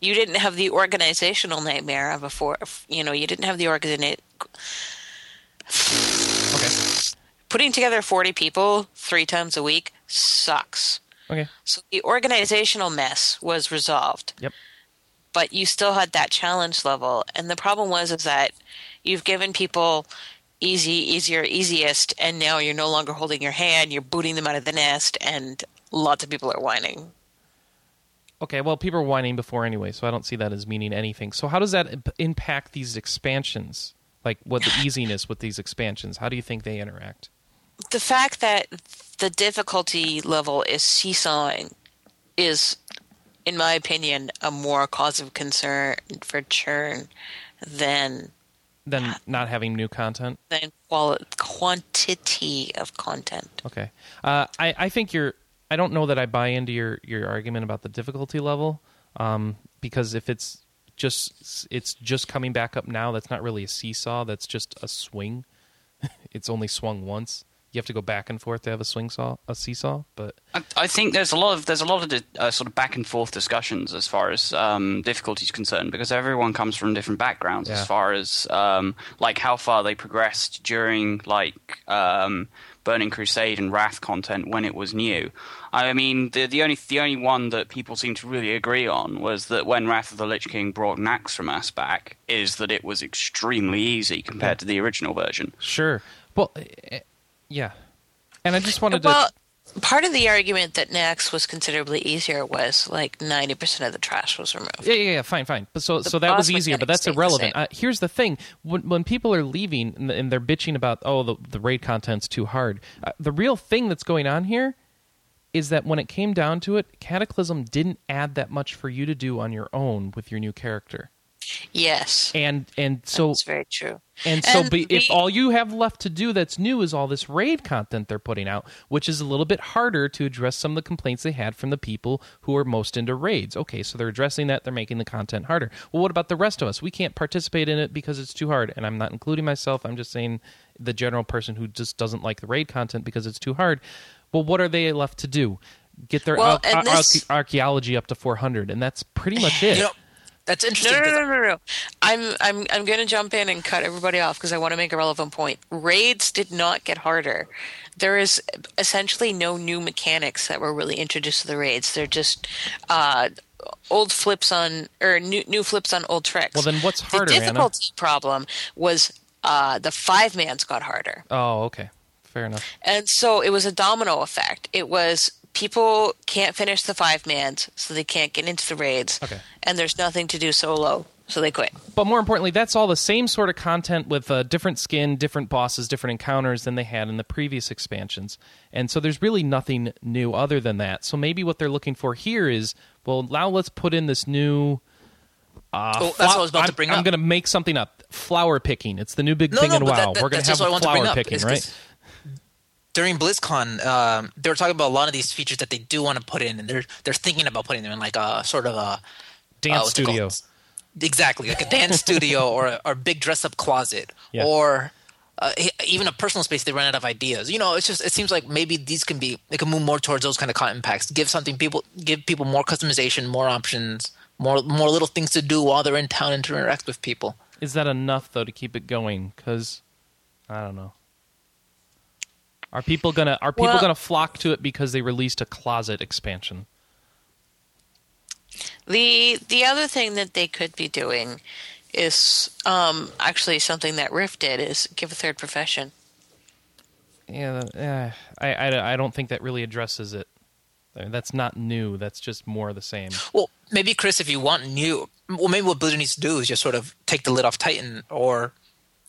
You didn't have the organizational nightmare of a four. You know, you didn't have the organi- Okay, putting together forty people three times a week sucks. okay. So the organizational mess was resolved. Yep. But you still had that challenge level, and the problem was is that you've given people easy, easier, easiest, and now you're no longer holding your hand. You're booting them out of the nest, and lots of people are whining. Okay, well, people were whining before anyway, so I don't see that as meaning anything. So, how does that imp- impact these expansions? Like, what the easiness with these expansions? How do you think they interact? The fact that the difficulty level is seesawing is, in my opinion, a more cause of concern for churn than Then not having new content. than quali- quantity of content. Okay, uh, I I think you're. I don't know that I buy into your your argument about the difficulty level, um, because if it's just it's just coming back up now, that's not really a seesaw. That's just a swing. it's only swung once. You have to go back and forth to have a swing saw, a seesaw. But I, I think there's a lot of there's a lot of uh, sort of back and forth discussions as far as um, difficulty is concerned because everyone comes from different backgrounds Yeah. as far as um, like how far they progressed during like um, Burning Crusade and Wrath content when it was new. I mean, the the only the only one that people seem to really agree on was that when Wrath of the Lich King brought Naxxramas back, is that it was extremely easy compared to the original version. sure, well, eh, yeah. And I just wanted Well, to. part of the argument that Nax was considerably easier was like 90% of the trash was removed. Yeah, yeah, yeah, fine, fine. But so, The so that was easier, but that's irrelevant. Uh, here's the thing: when when people are leaving and, and they're bitching about, oh, the the raid content's too hard. Uh, the real thing that's going on here is that when it came down to it, Cataclysm didn't add that much for you to do on your own with your new character, Yes. and and so it's very true. and so, And be, if all you have left to do that's new is all this raid content they're putting out, which is a little bit harder to address some of the complaints they had from the people who are most into raids. Okay, so they're addressing that, they're making the content harder. Well, what about the rest of us? We can't participate in it because it's too hard. And I'm not including myself, I'm just saying the general person who just doesn't like the raid content because it's too hard. Well, what are they left to do? Get their Well, ar- ar- this- archaeology up to 400, and that's pretty much it. You know, that's interesting. no, no, 'cause- no, no, no. I'm, I'm, I'm going to jump in and cut everybody off because I want to make a relevant point. Raids did not get harder. There is essentially no new mechanics that were really introduced to the raids. They're just uh, old flips on or new new flips on old tricks. Well, then what's harder, The Anna? difficulty problem was uh, the five mans got harder. Oh, okay. Fair enough. And so it was a domino effect. It was people can't finish the five mans, so they can't get into the raids. Okay. And there's nothing to do solo, so they quit. But more importantly, that's all the same sort of content with uh, different skin, different bosses, different encounters than they had in the previous expansions. And so there's really nothing new other than that. So maybe what they're looking for here is, well, now let's put in this new. Uh, Oh, that's what I was about I'm, to bring up. I'm going to make something up. Flower picking. It's the new big No, thing no, in but that- WoW. that- We're going to have just what I want to bring flower picking, right? During BlizzCon, um, they were talking about a lot of these features that they do want to put in, and they're they're thinking about putting them in like a sort of a Dance uh, studio. Exactly, like a dance studio or a, or big dress up closet Yeah. or uh, even a personal space. They run out of ideas. You know, it's just it seems like maybe these can be they can move more towards those kind of content packs. Give something people give people more customization, more options, more more little things to do while they're in town and to interact with people. Is that enough though to keep it going? Because I don't know. Are people gonna are people Well- gonna flock to it because they released a closet expansion? The the other thing that they could be doing is um, actually something that Rift did is give a third profession. Yeah, uh, I, I, I don't think that really addresses it. I mean, that's not new. That's just more of the same. Well, maybe Chris, if you want new, well, maybe what Blizzard needs to do is just sort of take the lid off Titan or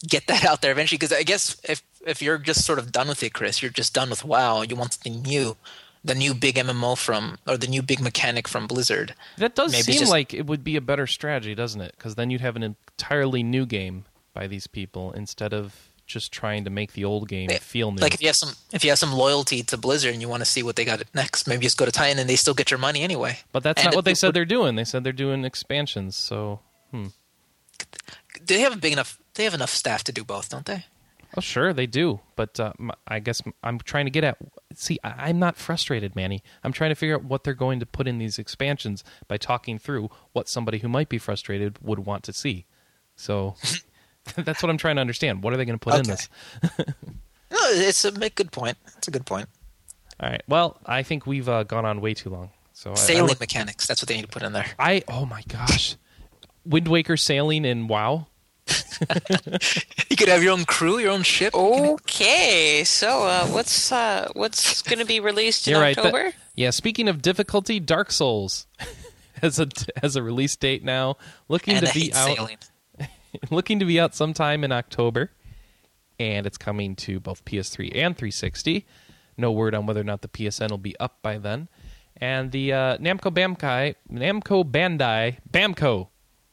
get that out there eventually. Because I guess if if you're just sort of done with it, Chris, you're just done with WoW. You want something new, the new big MMO from or the new big mechanic from Blizzard. That does Maybe seem just- like it would be a better strategy, doesn't it? Because then you'd have an entirely new game by these people instead of just trying to make the old game feel new. Like if you have some if you have some loyalty to Blizzard and you want to see what they got next, maybe just go to Titan and they still get your money anyway. but that's And not what they said would- they're doing. They said they're doing expansions. So, hm. Do They have a big enough. They have enough staff to do both, don't they? Oh sure they do. But uh, I guess I'm trying to get at. See, I, I'm not frustrated, Manny. I'm trying to figure out what they're going to put in these expansions by talking through what somebody who might be frustrated would want to see. So. That's what I'm trying to understand. What are they going to put in this? No, it's a good point. It's a good point. All right. Well, I think we've uh, gone on way too long. So I- I, Sailing mechanics. That's what they need to put in there. I oh my gosh, Wind Waker sailing in WoW. You could have your own crew, your own ship. Okay, so uh, what's uh, what's going to be released in You're right. October? That- yeah. Speaking of difficulty, Dark Souls has a has a release date now, looking and I to be hate out sailing. looking to be out sometime in October, and it's coming to both PS3 and 360. No word on whether or not the PSN will be up by then. And the uh, Namco Bandai, Namco Bandai, Bamco,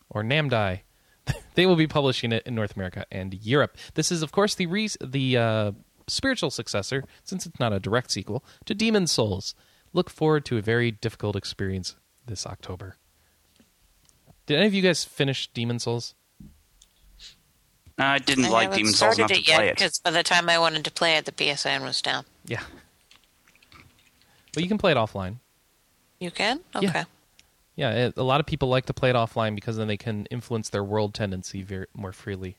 or Namdai, they will be publishing it in North America and Europe. This is, of course, the re- the uh, spiritual successor, since it's not a direct sequel, to Demon Souls. Look forward to a very difficult experience this October. Did any of you guys finish Demon Souls? I didn't I like haven't Demon's Souls started enough it to play yet it. because by the time I wanted to play it, the PSN was down. Yeah. But you can play it offline. You can? Okay. Yeah, it, a lot of people like to play it offline because then they can influence their world tendency very, more freely.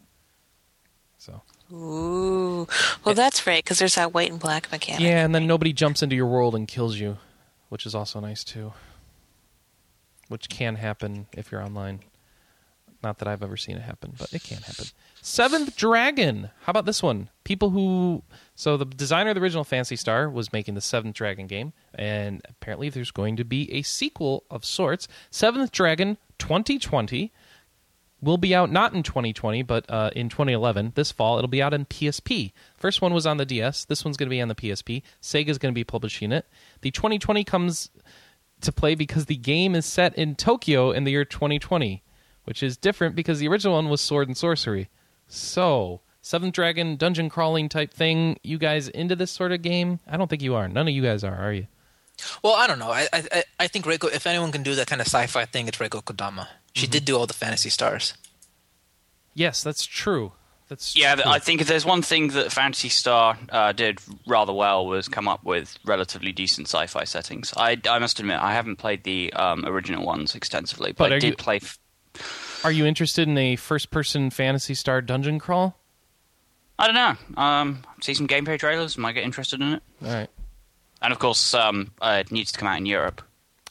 So Ooh. Well, that's great because there's that white and black mechanic. yeah, and then nobody jumps into your world and kills you, which is also nice too. Which can happen if you're online. Not that I've ever seen it happen, but it can happen. Seventh Dragon. How about this one? People who so the designer of the original Phantasy Star was making the Seventh Dragon game, and apparently there's going to be a sequel of sorts. Seventh Dragon 2020 will be out not in 2020 but uh, in 2011 this fall it'll be out in psp first one was on the ds this one's going to be on the psp sega's going to be publishing it the 2020 comes to play because the game is set in tokyo in the year 2020 which is different because the original one was sword and sorcery so seventh dragon dungeon crawling type thing you guys into this sort of game i don't think you are none of you guys are are you Well, I don't know. I I I think Rieko. If anyone can do that kind of sci-fi thing, it's Rieko Kodama. She Mm-hmm. did do all the Phantasy Stars. yes that's true that's Yeah, true. I think if there's one thing that Phantasy Star uh, did rather well was come up with relatively decent sci-fi settings. I, I must admit, I haven't played the um, original ones extensively, but, But I did you- play. F- are you interested in a first person phantasy star dungeon crawl I don't know. Um, see some gameplay trailers. Might get interested in it. all right And of course, um, uh, it needs to come out in Europe.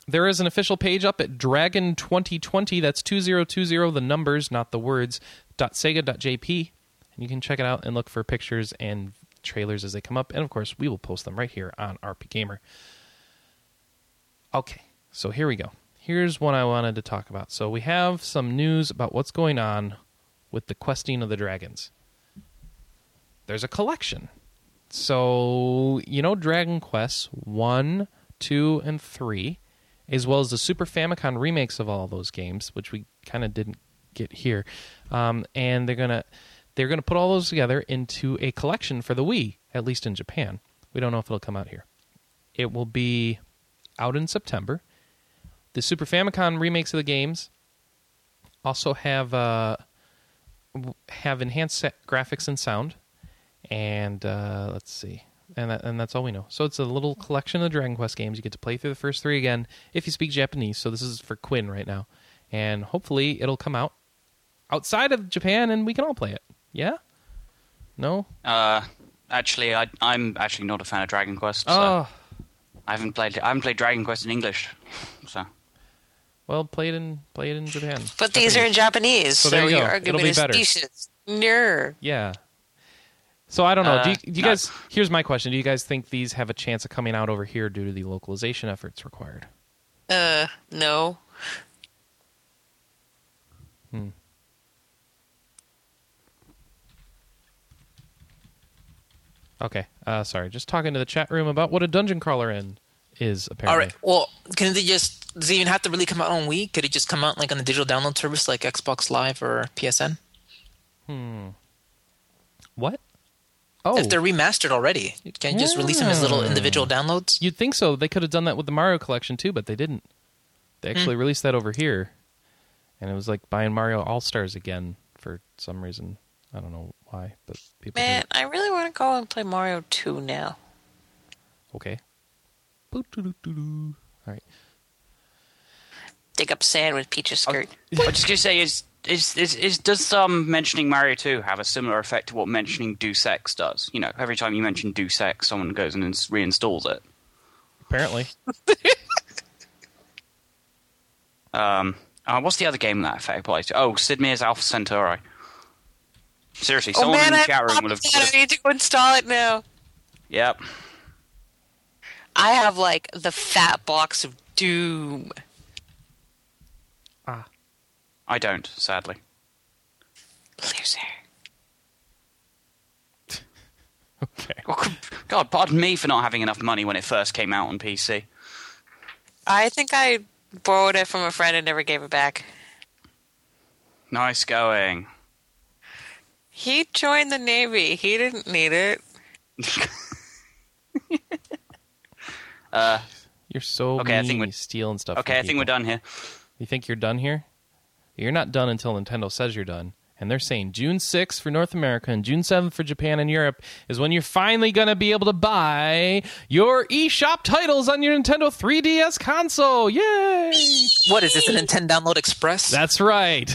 There is an official page up at Dragon 2020. That's 2020, the numbers, not the words, .sega.jp. And you can check it out and look for pictures and trailers as they come up. And of course, we will post them right here on RPGamer. Okay, so here we go. Here's what I wanted to talk about. So we have some news about what's going on with the questing of the dragons. There's a collection. So, you know, Dragon Quest 1, 2, and 3, as well as the Super Famicom remakes of all those games, which we kind of didn't get here. Um, and they're going to they're going to put all those together into a collection for the Wii, at least in Japan. We don't know if it'll come out here. It will be out in September. The Super Famicom remakes of the games also have uh, have enhanced graphics and sound, and uh, let's see, and that, and that's all we know. So it's a little collection of Dragon Quest games. You get to play through the first three again if you speak Japanese. So this is for Quinn right now, and hopefully it'll come out outside of Japan and we can all play it. Yeah? No? Uh, actually, I, I'm actually not a fan of Dragon Quest. So Oh, I haven't played. I haven't played Dragon Quest in English. So well, play it in play it in Japan. But these are in Japanese, So so, there you your go. argument It'll be is better. specious. Yeah. So I don't know. do you, Uh, do you guys? Here's my question: Do you guys think these have a chance of coming out over here due to the localization efforts required? Uh, no. Hmm. Okay. Uh, sorry. Just talking to the chat room about what a dungeon crawler in is apparently. right. Well, can they just? Does it even have to really come out on Wii? Could it just come out like on a digital download service like Xbox Live or PSN? Hmm. What? Oh, If they're remastered already, can you just release them as little individual downloads? you'd think so. They could have done that with the Mario collection too, but they didn't. They actually released that over here, and it was like buying Mario All Stars again for some reason. I don't know why, but people. Man, did. I really want to go and play Mario 2 now. Okay. All right. Dig up sand with Peach's skirt. I was just gonna say is. Is, is, is does um, mentioning Mario 2 have a similar effect to what mentioning Deus Ex does? You know, every time you mention Deus Ex, someone goes and ins- reinstalls it. Apparently. Um, uh, what's the other game that effect applies to? Oh, Sid Meier's Alpha Centauri. Seriously, oh someone man, in the I chat room have would have. I need to go install it now. Yep. I have like the fat box of Doom. Ah. I don't, sadly. Loser. Okay. Oh, God, pardon me for not having enough money when it first came out on PC. I think I borrowed it from a friend and never gave it back. Nice going. He joined the Navy. He didn't need it. You're so Okay, I mean. think you we- steal and stuff. Okay, from I think we're done here. You think you're done here? You're not done until Nintendo says you're done, and they're saying June 6th for North America and June 7th for Japan and Europe is when you're finally going to be able to buy your eShop titles on your Nintendo 3DS console. Yay! What is this? A Nintendo Download Express? That's right.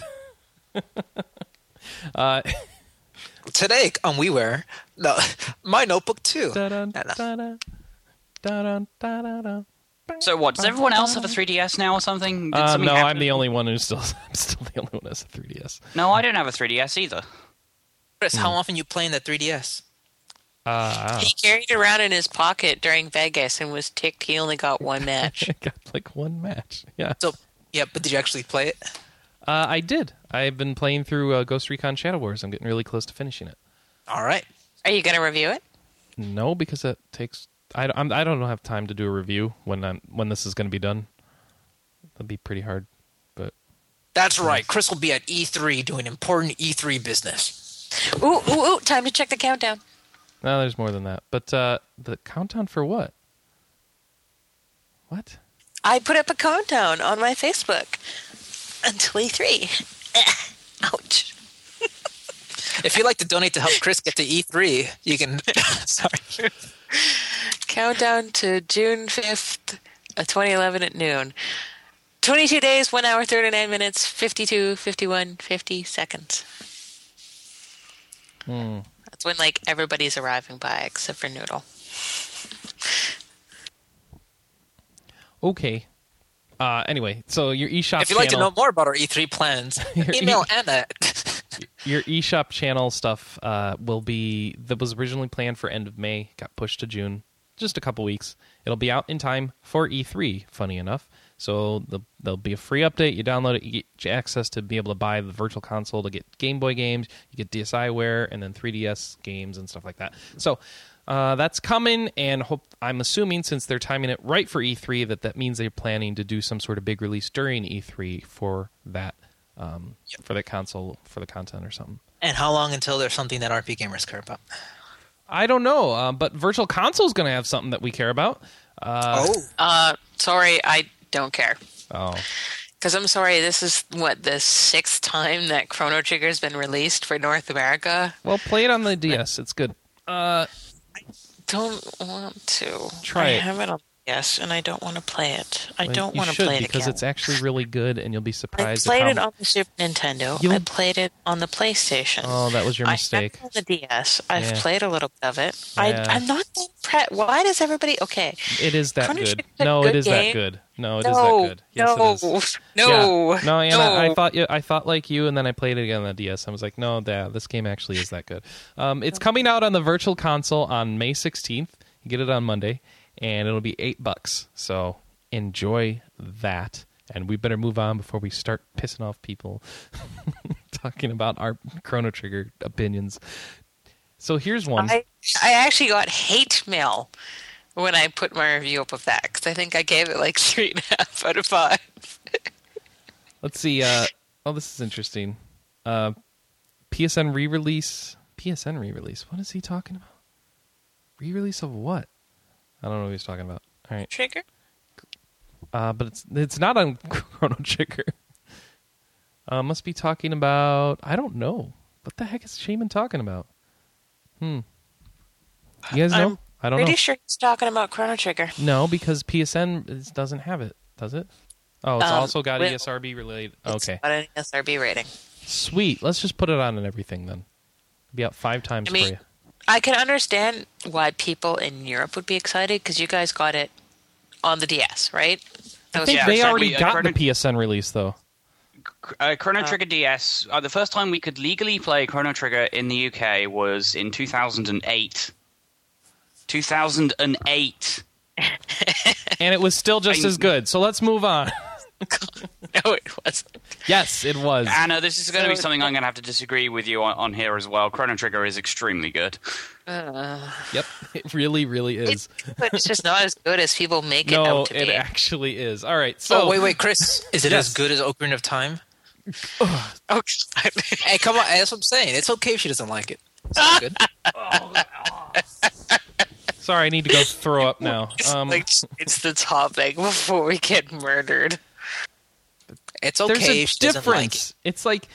uh, Today on WiiWare, no, my notebook too. da-dun, No, So what? Does everyone else have a 3DS now or something? Did Uh, something no, happen? I'm the only one who's still. I'm still the only one who has a 3DS. No, I don't have a 3DS either. Chris, how often you playing the 3DS? Uh, He carried it around in his pocket during Vegas and was ticked he only got one match. I got like one match. Yeah, So, yeah, but did you actually play it? uh, I did. I've been playing through uh, Ghost Recon Shadow Wars. I'm getting really close to finishing it. All right. Are you going to review it? No, because it takes. I, I'm, I don't have time to do a review when I'm when this is going to be done. That'd be pretty hard. But That's right. Chris will be at E3 doing important E3 business. Ooh, ooh, ooh, time to check the countdown. no, there's more than that. But uh, the countdown for what? What? I put up a countdown on my Facebook until E3. Ouch. If you'd like to donate to help Chris get to E3, you can. Sorry. Countdown to June 5th, uh, 2011 at noon. 22 days, 1 hour, 39 minutes, 52, 51, 50 seconds. Hmm. That's when, like, everybody's arriving by except for Noodle. Okay. Uh, anyway, so your eShop If you'd like to know more about our E3 plans, email Anna. your eShop channel stuff uh, will be that was originally planned for end of May, got pushed to June, just a couple weeks. It'll be out in time for E3. Funny enough, so the, there'll be a free update. You download it, you get access to be able to buy the Virtual Console to get Game Boy games, you get DSiWare, and then 3DS games and stuff like that. So. Uh, that's coming, and hope I'm assuming since they're timing it right for E3 that that means they're planning to do some sort of big release during E3 for that um, for the console for the content or something. and how long until there's something that RP gamers care about? I don't know, uh, but Virtual Console is going to have something that we care about. Uh, oh. Uh, sorry, I don't care. oh, Because I'm sorry, this is, what, the sixth time that Chrono Trigger's been released for North America? well, play it on the DS. It's good. Uh, I Don't want to. Try I it. have it on yes, and I don't want to play it. I well, don't want to play it because again. it's actually really good, and you'll be surprised. I played it on the Super Nintendo. You- I played it on the PlayStation. Oh, that was your mistake. it on the DS. I've Yeah. played a little bit of it. Yeah. I, I'm not that pre- Why does everybody? Okay, It is that good. No, it good is that good. No, it is no, that good. Yes, no, it is. no, Yeah. no, Anna, I thought you, I thought like you, and then I played it again on the DS. I was like, no, yeah, this game actually is that good. Um, it's coming out on the Virtual Console on May 16th. You get it on Monday, and it'll be eight bucks. So enjoy that. And we better move on before we start pissing off people talking about our Chrono Trigger opinions. So here's one. I, I actually got hate mail when I put my review up of that because I think I gave it like three and a half out of five. Let's see. Uh, oh, this is interesting. Uh, PSN re-release. PSN re-release. What is he talking about? Re-release of what? I don't know what he's talking about. All right, Trigger. uh, but it's it's not on Chrono Trigger. Uh, must be talking about. I don't know. What the heck is Shaman talking about? Hmm. You guys know? I'm I don't Pretty know. sure he's talking about Chrono Trigger. No, because PSN is, doesn't have it. Does it? Oh, it's Um, also got with- ESRB related. It's Okay. got an SRB rating. Sweet. Let's just put it on and everything then. Be out five times I mean, for you. I can understand why people in Europe would be excited because you guys got it on the DS, right? That I think Yeah, they exactly. already Uh, got Chrono- the PSN release though. Uh, Chrono Oh. Trigger DS. Uh, the first time we could legally play Chrono Trigger in the UK was in 2008. 2008. And it was still just I- as good. So let's move on. no, it wasn't. yes, it was. Anna, this is going to be something I'm going to have to disagree with you on, on here as well. Chrono Trigger is extremely good. Yep, it really, really is. But it's just not as good as people make it No, out to it be. It actually is. All right, so oh, wait, wait, Chris. Is it Yes. as good as Ocarina of Time? Oh, Hey, come on. That's what I'm saying. It's okay if she doesn't like it. It's all good. sorry, I need to go throw up now. Um, like it's the topic before we get murdered. It's okay. there's a if she doesn't like it. difference. It's like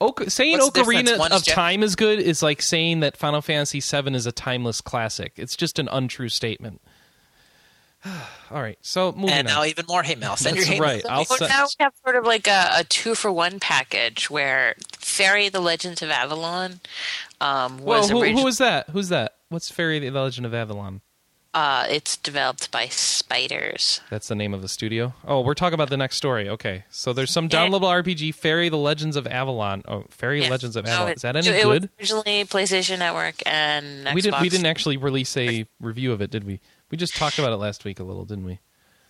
Oca- saying What's Ocarina difference? One is of Jap- Time is good is like saying that Final Fantasy VII is a timeless classic. It's just an untrue statement. All right, so moving And on. now even more hate mail. Send That's your hate right. mail. I'll Well, now we have sort of like a, a two for one package where Faery the Legends of Avalon um, Well, was who, originally who is that? Who's that? What's Faery the Legend of Avalon? Uh, it's developed by Spiders. That's the name of the studio. Oh, we're talking about the next story. Okay, so there's some Yeah. downloadable RPG, Faery the Legends of Avalon. Oh, Faery Yeah. Legends of Avalon. it- Is that any so it was good? originally PlayStation Network and Xbox. We didn't. We didn't actually release a review of it, did we? We just talked about it last week a little, didn't we?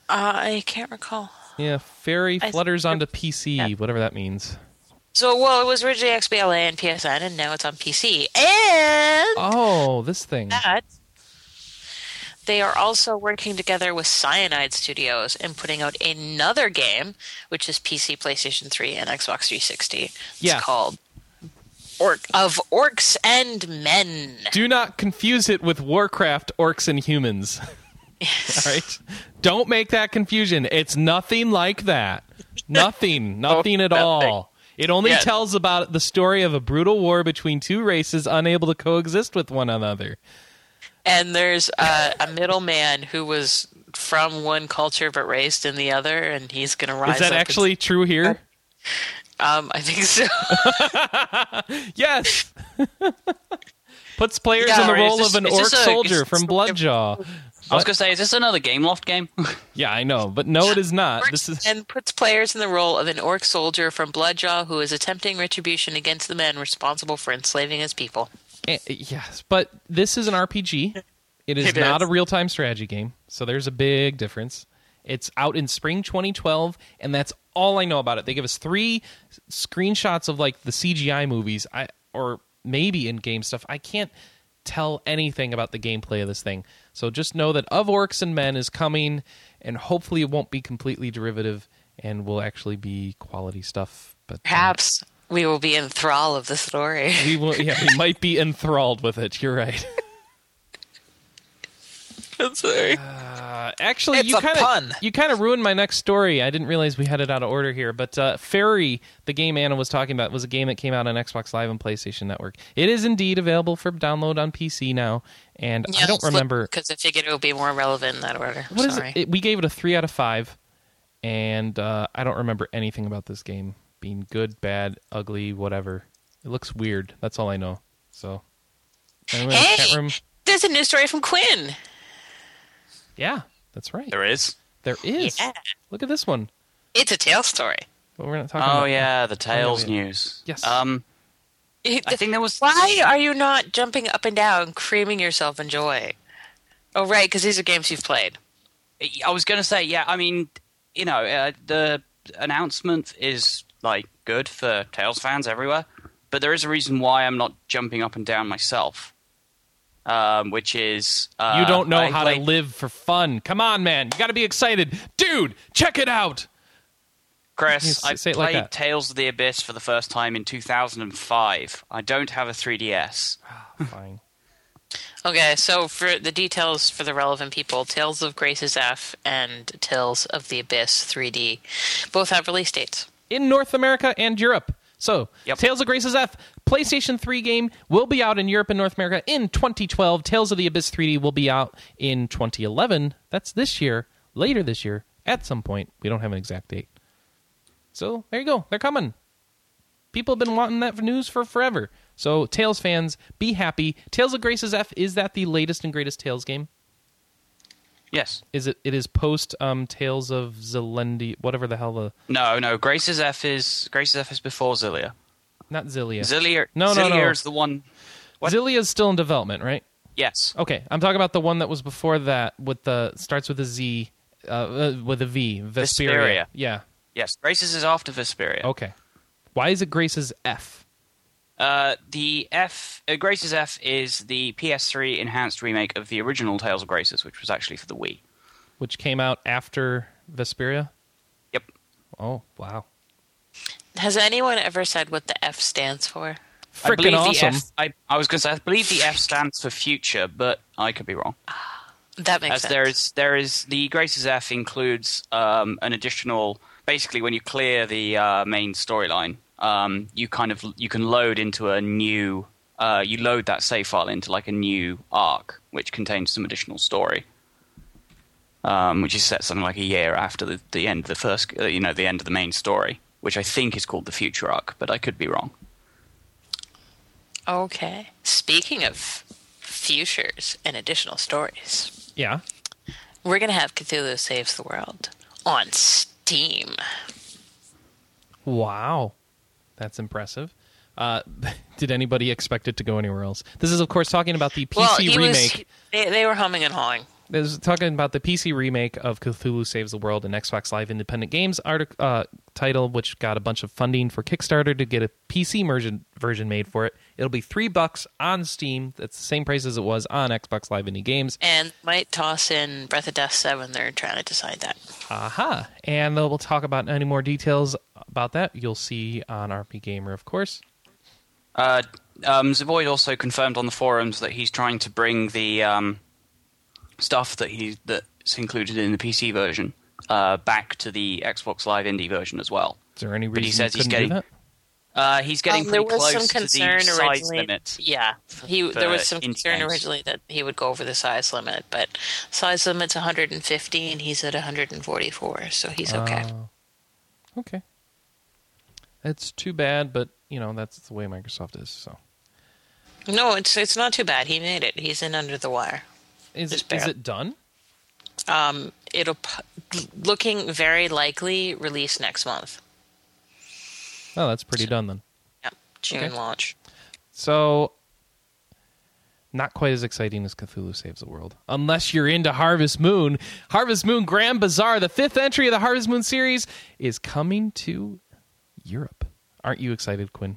Uh, I can't recall. Yeah, Faery I- flutters onto PC, Yeah. whatever that means. So, well, it was originally XBLA and PSN, and now it's on PC. And Oh, this thing. that they are also working together with Cyanide Studios and putting out another game, which is PC, PlayStation 3, and Xbox 360. It's Yeah. called Orc of Orcs and Men. Do not confuse it with Warcraft Orcs and Humans. All right? Don't make that confusion. It's nothing like that. Nothing. Nothing at nothing. all. It only Yeah. tells about the story of a brutal war between two races unable to coexist with one another. And there's uh, a middleman who was from one culture but raised in the other, and he's going to rise Is that up and- actually true here? um, I think so. Yes. Puts players Yeah, in the role this- of an orc a- soldier from this- Bloodjaw. I was going to say, is this another Gameloft game? Yeah, I know, but no, it is not. This is and puts players in the role of an orc soldier from Bloodjaw who is attempting retribution against the men responsible for enslaving his people. Eh, yes, but this is an RPG. It is It not a real-time strategy game, so there's a big difference. It's out in spring 2012, and that's all I know about it. They give us three screenshots of like the CGI movies, I or maybe in-game stuff. I can't tell anything about the gameplay of this thing. So just know that Of Orcs and Men is coming, and hopefully it won't be completely derivative and will actually be quality stuff. But uh, Perhaps we will be in thrall of the story. we will. Yeah, we might be enthralled with it. You're right. I'm sorry. Uh, actually, It's you kind pun. of you kind of ruined my next story. I didn't realize we had it out of order here. But uh, Faery, the game Anna was talking about, was a game that came out on Xbox Live and PlayStation Network. It is indeed available for download on PC now, and I don't remember because I figured it would be more relevant in that order. what is sorry. it? it. We gave it a three out of five, and uh, I don't remember anything about this game being good, bad, ugly, whatever. It looks weird. That's all I know. So, anyway, Hey! chat room. There's a new story from Quinn. Yeah, that's right. there is. There is. Yeah. Look at this one. It's a tale story. But we're not talking. Oh, about yeah, the Tales yeah. news. Yes. Um, I think there was. Why are you not jumping up and down, creaming yourself in joy? Oh, right, because these are games you've played. I was going to say, yeah. I mean, you know, uh, the announcement is like good for Tales fans everywhere, but there is a reason why I'm not jumping up and down myself. Um, which is uh, You don't know I how to live for fun. Come on, man. You got to be excited. Dude, check it out. Chris, I say it like played that. Tales of the Abyss for the first time in 2005. I don't have a 3DS. Fine. Okay, so for the details for the relevant people, Tales of Graces F and Tales of the Abyss 3D both have release dates. In North America and Europe. So, Yep. Tales of Graces F, PlayStation 3 game, will be out in Europe and North America in 2012. Tales of the Abyss 3D will be out in 2011. That's this year, later this year, at some point. We don't have an exact date. So, there you go. They're coming. People have been wanting that news for forever. So, Tales fans, be happy. Tales of Graces F, is that the latest and greatest Tales game? Yes. Is it? It is post um, Tales of Zelendi, whatever the hell the No, no. Graces F is Graces F is before Xillia. not Xillia. Xillia. No, no, Xillia no. is the one. What? is still in development, right? Yes. Okay, I'm talking about the one that was before that with the starts with a Z, uh, uh, with a V. Vesperia. Vesperia. Yeah. Yes. Graces is after Vesperia. Okay. Why is it Graces F? Uh, the F uh, Graces F is the PS3 enhanced remake of the original Tales of Graces, which was actually for the Wii. Which came out after Vesperia? Yep. Oh, wow. Has anyone ever said what the F stands for? I Freaking believe awesome. The F, I, I was going to say I believe the F stands for future, but I could be wrong. That makes As sense. there is there is the Graces F includes um, an additional basically when you clear the uh, main storyline, um, you kind of you can load into a new uh, you load that save file into like a new arc, which contains some additional story, um, which is set something like a year after the, the end of the first, uh, you know, the end of the main story, which I think is called the future arc, but I could be wrong. Okay. Speaking of futures and additional stories, Yeah. we're going to have Cthulhu Saves the World on Steam. Wow. That's impressive. Uh, did anybody expect it to go anywhere else? This is, of course, talking about the PC well, remake. was. They, they were humming and hawing. This is talking about the PC remake of Cthulhu Saves the World, an Xbox Live independent games artic- uh, title, which got a bunch of funding for Kickstarter to get a PC version version made for it. It'll be three bucks on Steam. That's the same price as it was on Xbox Live Indie Games. And might toss in Breath of Death 7. They're trying to decide that. Aha! And uh, we'll talk about any more details about that. You'll see on RPGamer, of course. Uh, um, Zeboyd also confirmed on the forums that he's trying to bring the um, stuff that he that's included in the PC version uh, back to the Xbox Live Indie version as well. Is there any reason But reason he says you he's getting- that? Uh, he's getting Um, there pretty was close some to the size limit. Yeah, he there was some concern games. originally that he would go over the size limit, but size limit's 150 and he's at 144, so he's okay. Oh. okay. It's too bad, but you know that's the way Microsoft is. So no, it's it's not too bad. He made it. He's in under the wire. is it, is it done? Um, it'll looking very likely release next month. Oh, that's pretty done then. Yep, June Okay. launch. So, not quite as exciting as Cthulhu Saves the World. Unless you're into Harvest Moon. Harvest Moon Grand Bazaar, the fifth entry of the Harvest Moon series, is coming to Europe. Aren't you excited, Quinn?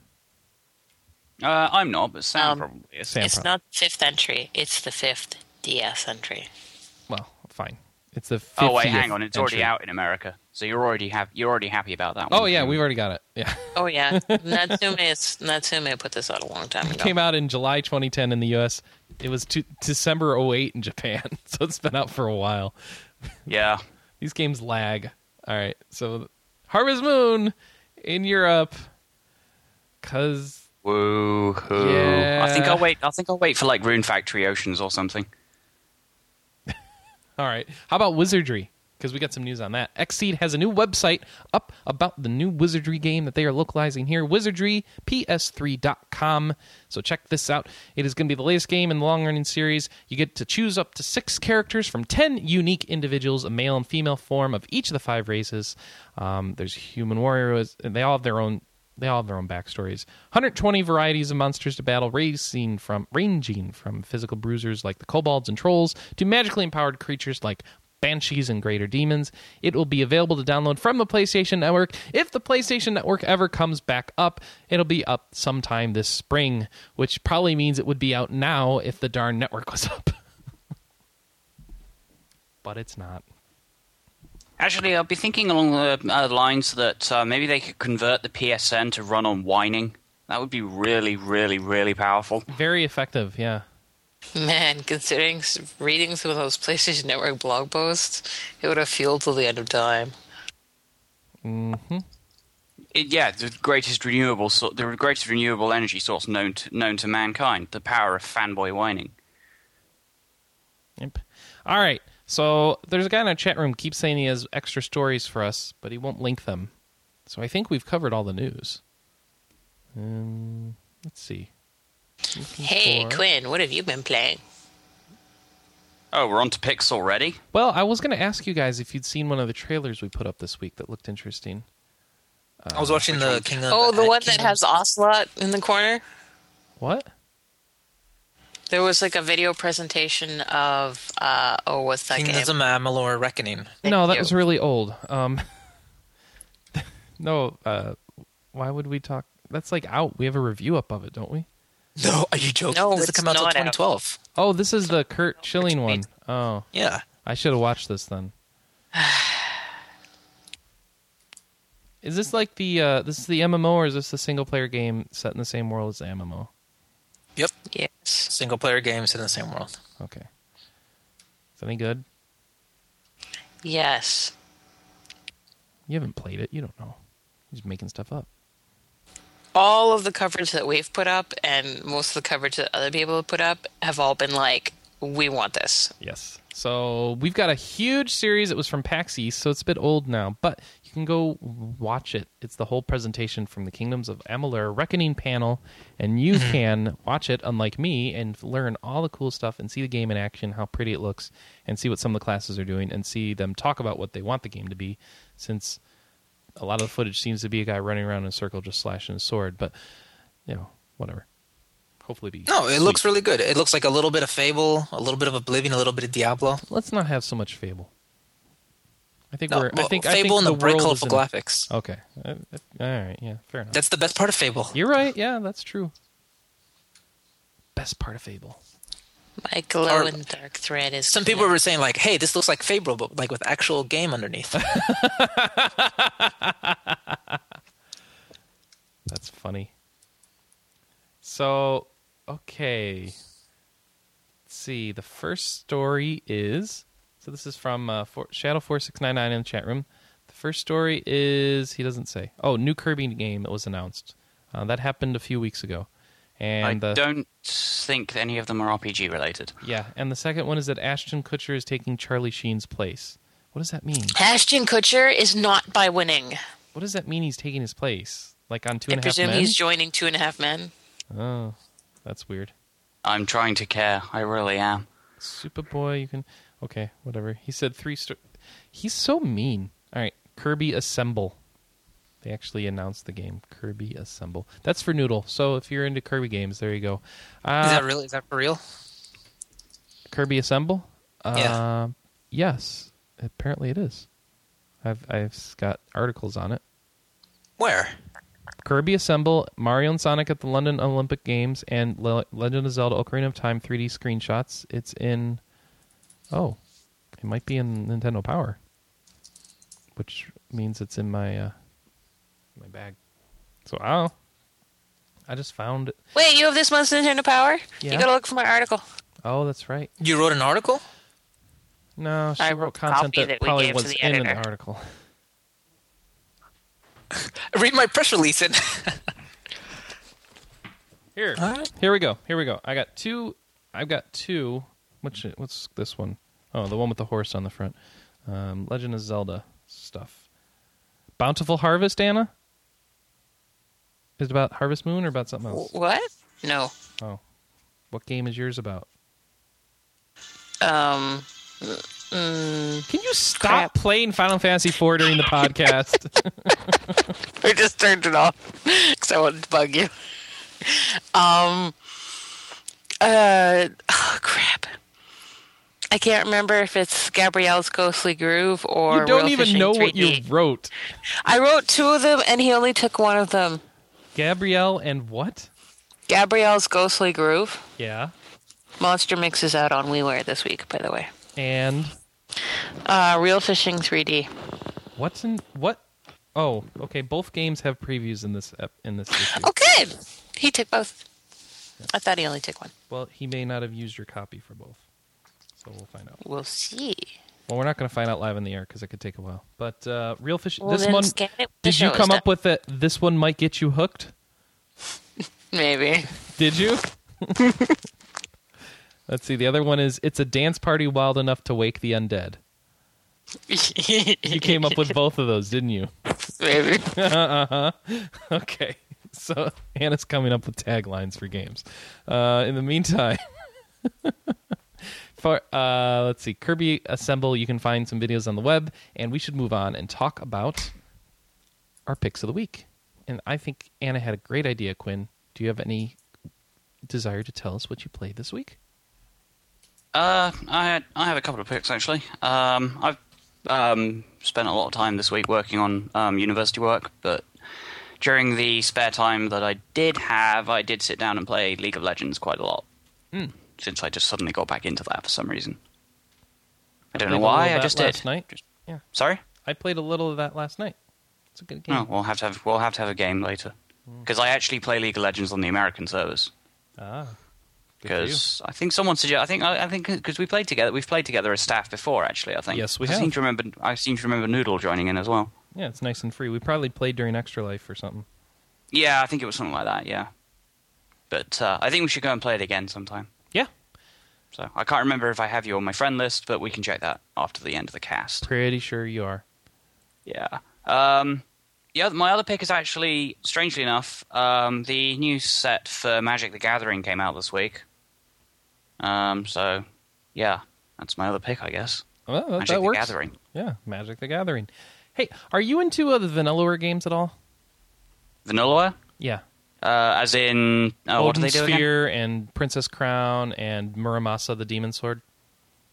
Uh, I'm not, but Sam Um, probably is. Sam it's probably- not fifth entry. It's the fifth DS entry. Well, fine. It's the 50th Oh wait, hang on, it's already out in America, so you're already have you're already happy about that one. Oh yeah, we've already got it. Yeah, Oh yeah, Natsume is Natsume put this out a long time it ago. came out in July 2010 in the U.S. It was to, December 08 in Japan, so it's been out for a while. yeah. These games lag. All right, so Harvest Moon in Europe, cause Woo hoo! Yeah. I think I'll wait. I think I'll wait for like Rune Factory Oceans or something. All right. How about Wizardry? Because we got some news on that. Xseed has a new website up about the new Wizardry game that they are localizing here. WizardryPS3.com. So check this out. It is going to be the latest game in the long running series. You get to choose up to six characters from 10 unique individuals, a male and female form of each of the five races. Um, there's human warriors, and they all have their own they all have their own backstories. 120 varieties of monsters to battle, from ranging from physical bruisers like the kobolds and trolls to magically empowered creatures like banshees and greater demons. It will be available to download from the PlayStation Network. If the PlayStation Network ever comes back up, it'll be up sometime this spring, which probably means it would be out now if the darn network was up. but it's not. Actually, I'll be thinking along the uh, lines that uh, maybe they could convert the PSN to run on whining. That would be really, really, really powerful. Very effective, yeah. Man, considering reading some of those PlayStation Network blog posts, it would have fueled till the end of time. hmm It, yeah, the greatest renewable, so- the greatest renewable energy source known to, known to mankind. The power of fanboy whining. Yep. All right. So there's a guy in our chat room keeps saying he has extra stories for us, but he won't link them. So I think we've covered all the news. Um, let's see. Looking Hey, for- Quinn, what have you been playing? Oh, we're on to picks already. Well, I was going to ask you guys if you'd seen one of the trailers we put up this week that looked interesting. I was watching the Kingdom. Oh, the uh, one that Kingdom- has Ocelot in the corner? What? There was like a video presentation of, uh, oh, what's that Kingdoms game? of Amalur Reckoning. Thank no, that you. was really old. Um, no, uh, why would we talk? That's like out. We have a review up of it, don't we? No, are you joking? No, this has it's come out until not out. 2012. Oh, this is the Curt Schilling one. Oh, Yeah. I should have watched this then. Is this like the uh this is the MMO or is this the single player game set in the same world as the MMO? Yep. Yes. Single player games in the same world. Okay. Is that any good? Yes. You haven't played it, you don't know. You're just making stuff up. All of the coverage that we've put up and most of the coverage that other people have put up have all been like, we want this. Yes. So we've got a huge series. It was from PAX East, so it's a bit old now, but you can go watch it. It's the whole presentation from the Kingdoms of Amalur Reckoning panel, and you mm-hmm. can watch it, unlike me, and learn all the cool stuff and see the game in action, how pretty it looks, and see what some of the classes are doing, and see them talk about what they want the game to be, since a lot of the footage seems to be a guy running around in a circle just slashing his sword, but, you know, whatever. Hopefully be No, it sweet. looks really good. It looks like a little bit of Fable, a little bit of Oblivion, a little bit of Diablo. let's not have so much fable. I think No, we're. well, I think Fable I think and the, bright, world colorful graphics. Okay. Uh, uh, all right. Yeah. Fair enough. That's the best part of Fable. You're right. Yeah, that's true. Best part of Fable. My glow Or- in the dark thread is. Some people were saying like, "Hey, this looks like Fable, but like with actual game underneath." That's funny. So, okay. Let's see. The first story is. So this is from uh, for, Shadow four six nine nine in the chat room. The first story is he doesn't say. Oh, new Kirby game that was announced. Uh, that happened a few weeks ago, and I the, don't think any of them are RPG related. Yeah, and the second one is that Ashton Kutcher is taking Charlie Sheen's place. What does that mean? Ashton Kutcher is not by winning. What does that mean? He's taking his place, like on Two I and a Half presume he's joining Two and a Half Men. Oh, that's weird. I'm trying to care. I really am. Superboy, you can. Okay, whatever. He said three. Sto- He's so mean. All right, Kirby Assemble. They actually announced the game, Kirby Assemble. That's for Noodle. So if you're into Kirby games, there you go. Uh, is that really? Is that for real? Kirby Assemble? Yeah. Uh, yes, apparently it is. I've I've got articles on it. Where? Kirby Assemble, Mario and Sonic at the London Olympic Games, and Le- Legend of Zelda: Ocarina of Time 3D screenshots. It's in. Oh, it might be in Nintendo Power, which means it's in my uh, my bag. So oh, I just found it. Wait, you have this month's Nintendo Power? Yeah. You gotta look for my article. Oh, that's right. You wrote an article? No, she I wrote wrote content that, that probably was the in an editor. article. Read my press release and Here, All right. here we go. Here we go. I got two. I've got two. Which what's this one? Oh, the one with the horse on the front. Um, Legend of Zelda stuff. Bountiful Harvest, Anna. Is it about Harvest Moon or about something else? What? No. Oh, what game is yours about? Um. Mm, Can you stop Crap. playing Final Fantasy IV during the podcast? I just turned it off because I wanted to bug you. Um. Uh. Oh, crap. I can't remember if it's Gabrielle's Ghostly Groove or you don't Real even Fishing know what 3D. you wrote. I wrote two of them, and he only took one of them. Gabrielle and what? Gabrielle's Ghostly Groove. Yeah, Monster Mix is out on WiiWare this week, by the way. and Uh, Real Fishing 3D. what's in what? Oh, okay. Both games have previews in this ep- in this issue. Okay, he took both. I thought he only took one. Well, he may not have used your copy for both. So we'll find out. We'll see. Well, we're not going to find out live in the air because it could take a while. But uh, Real Fish, Well, this one, scan it when the did you come up done. with it? this one might get you hooked? Maybe. Did you? Let's see. The other one is It's a Dance Party Wild Enough to Wake the Undead. You came up with both of those, didn't you? Maybe. Uh-huh. Okay. So Anna's coming up with taglines for games. Uh, in the meantime, for uh, let's see, Kirby Assemble, you can find some videos on the web, and we should move on and talk about our picks of the week. And I think Anna had a great idea. Quinn, do you have any desire to tell us what you played this week? Uh, I had, I have a couple of picks actually. Um, I've um, spent a lot of time this week working on um, university work, but during the spare time that I did have, I did sit down and play League of Legends quite a lot. Hmm. Since I just suddenly got back into that for some reason. I don't know why. I just last did. night. Just- Yeah, Sorry. I played a little of that last night. It's a good game. Oh, we'll have to have we'll have to have a game later Hmm. because I actually play League of Legends on the American servers. Ah, good for you. Because I think someone suggested. I think I, I think because we played together. We've played together as staff before. Actually, I think. Yes, we I seem to remember. I seem to remember Noodle joining in as well. yeah, it's nice and free. We probably played during Extra Life or something. Yeah, I think it was something like that. Yeah, but uh, I think we should go and play it again sometime. Yeah, So I can't remember if I have you on my friend list, but we can check that after the end of the cast. pretty sure you are. Yeah. Um, yeah, my other pick is actually, strangely enough, um, the new set for Magic the Gathering came out this week. Um, so, yeah, that's my other pick, I guess. Well, that, Magic that the works. Gathering. Yeah, Magic the Gathering. Hey, are you into uh, the Vanillaware games at all? Vanillaware? Yeah. Uh, as in, uh, what do Odin they do again? Sphere and Princess Crown and Muramasa the Demon Sword.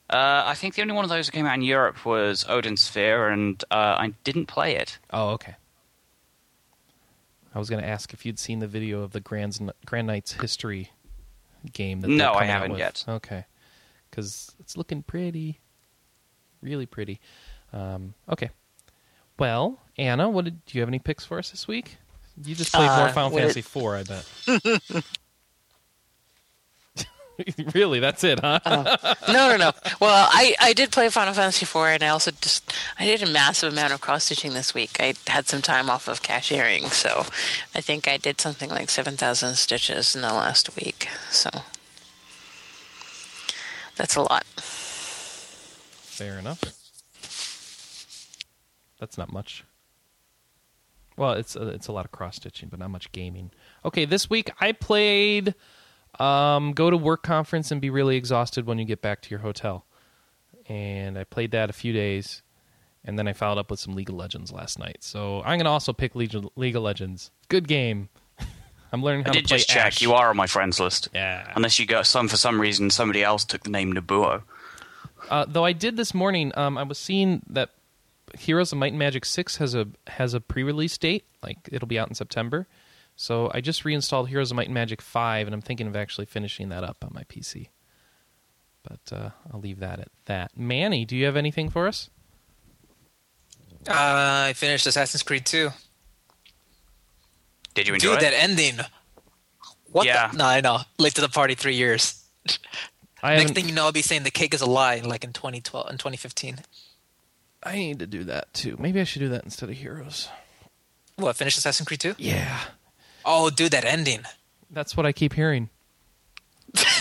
Uh, I think the only one of those that came out in Europe was Odin Sphere, and uh, I didn't play it. Oh, okay. I was going to ask if you'd seen the video of the Grand Grand Knights history game. That No, I haven't yet. Okay, because it's looking pretty, really pretty. Um, okay. Well, Anna, what did do you have any picks for us this week? You just played more Uh, Final Fantasy IV, I bet. really, that's it, huh? No, no, no. Well, I, I did play Final Fantasy IV, and I also just I did a massive amount of cross stitching this week. I had some time off of cashiering, so I think I did something like seven thousand stitches in the last week. So that's a lot. Fair enough. That's not much. Well, it's a, it's a lot of cross stitching, but not much gaming. Okay, this week I played um, go to work conference and be really exhausted when you get back to your hotel, and I played that a few days, and then I followed up with some League of Legends last night. So I'm gonna also pick League of, League of Legends. Good game. I'm learning how I to did play just check. You are on my friends list. Yeah. Unless you got some for some reason somebody else took the name Nabuo. Uh, though I did this morning, um, I was seeing that Heroes of Might and Magic Six has a has a pre-release date, like it'll be out in September. So I just reinstalled Heroes of Might and Magic Five, and I'm thinking of actually finishing that up on my PC. But uh, I'll leave that at that. Manny, do you have anything for us? Uh, I finished Assassin's Creed 2. Did you enjoy Dude, it? that ending. What Yeah. the? No, I know. Late to the party three years. I Next haven't- thing you know, I'll be saying the cake is a lie, like in 2012 and 2015. I need to do that too. Maybe I should do that instead of Heroes. What? Finish Assassin's Creed 2? Yeah, Oh, dude, that ending. that's what I keep hearing.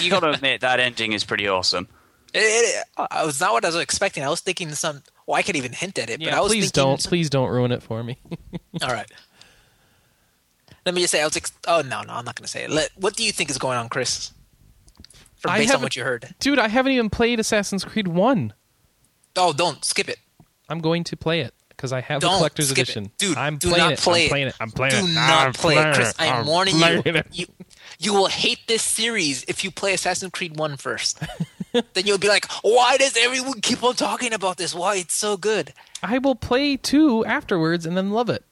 you got to admit that ending is pretty awesome. It, it, it was not what I was expecting. I was thinking some. Well, I could even hint at it, but I was please thinking. don't, please don't ruin it for me. All right. Let me just say, I was. Ex- oh no, no, I'm not going to say it. Let, what do you think is going on, Chris? From I based on haven't- what you heard. Dude, I haven't even played Assassin's Creed One. Oh, don't skip it. I'm going to play it because I have the Don't collector's skip edition. it, dude. I'm do playing not it. play I'm it. playing it. I'm playing do it. not I'm play it, Chris. I'm, I'm warning you. it. You you will hate this series if you play Assassin's Creed One first. then you'll be like, why does everyone keep on talking about this? Why it's so good? I will play two afterwards and then love it.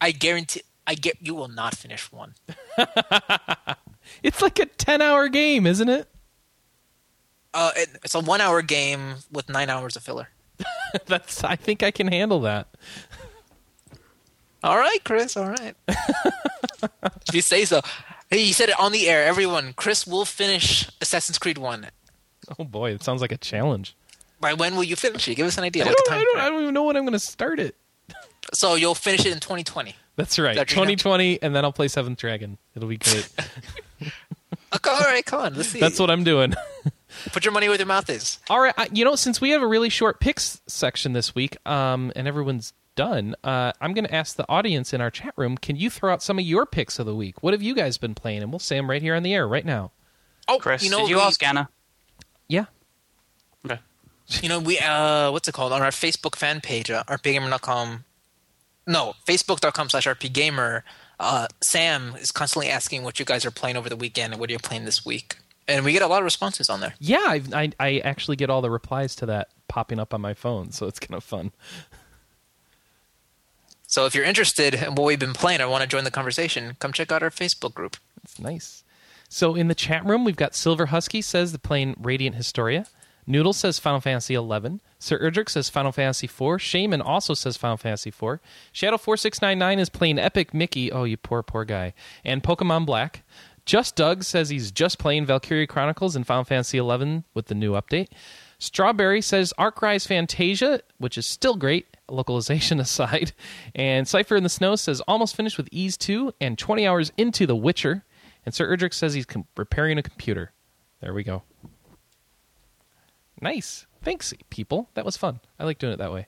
I guarantee. I get you will not finish one. It's like a 10 hour game, isn't it? Uh, it, it's a one-hour game with nine hours of filler. That's. I think I can handle that. All right, Chris. All right. if uh, you say so. Hey, he said it on the air. Everyone, Chris will finish Assassin's Creed One. Oh boy, it sounds like a challenge. By when will you finish it? Give us an idea. I don't, time I, don't. I don't even know when I'm going to start it. So you'll finish it in 2020. That's right. That you're 2020, and then I'll play Seventh Dragon. It'll be great. All right, come on. Let's see. That's what I'm doing. Put your money where your mouth is. All right, I, you know, since we have a really short picks section this week, um, and everyone's done, uh, I'm going to ask the audience in our chat room: Can you throw out some of your picks of the week? What have you guys been playing? And we'll say them right here on the air right now. Oh, Chris, you know, did you we, ask Anna? Yeah. Okay. You know, we uh, what's it called on our Facebook fan page, uh, rpgamer.com. No, facebook.com slash rpgamer. Uh, Sam is constantly asking what you guys are playing over the weekend and what are you're playing this week, and we get a lot of responses on there. Yeah, I've, I I actually get all the replies to that popping up on my phone, so it's kind of fun. So if you're interested in what we've been playing or want to join the conversation, come check out our Facebook group. It's nice. So in the chat room, we've got Silver Husky says they're playing Radiant Historia. Noodle says Final Fantasy XI. Sir Erdrick says Final Fantasy IV. Shaman also says Final Fantasy IV. Shadow four six nine nine is playing Epic Mickey. Oh, you poor poor guy. And Pokemon Black. Just Doug says he's just playing Valkyria Chronicles and Final Fantasy XI with the new update. Strawberry says Arc Rise Fantasia, which is still great. localization aside. And Cypher in the Snow says almost finished with Ys 2 and 20 hours into The Witcher. And Sir Erdrick says he's com- repairing a computer. There we go. Nice. Thanks, people. That was fun. I like doing it that way.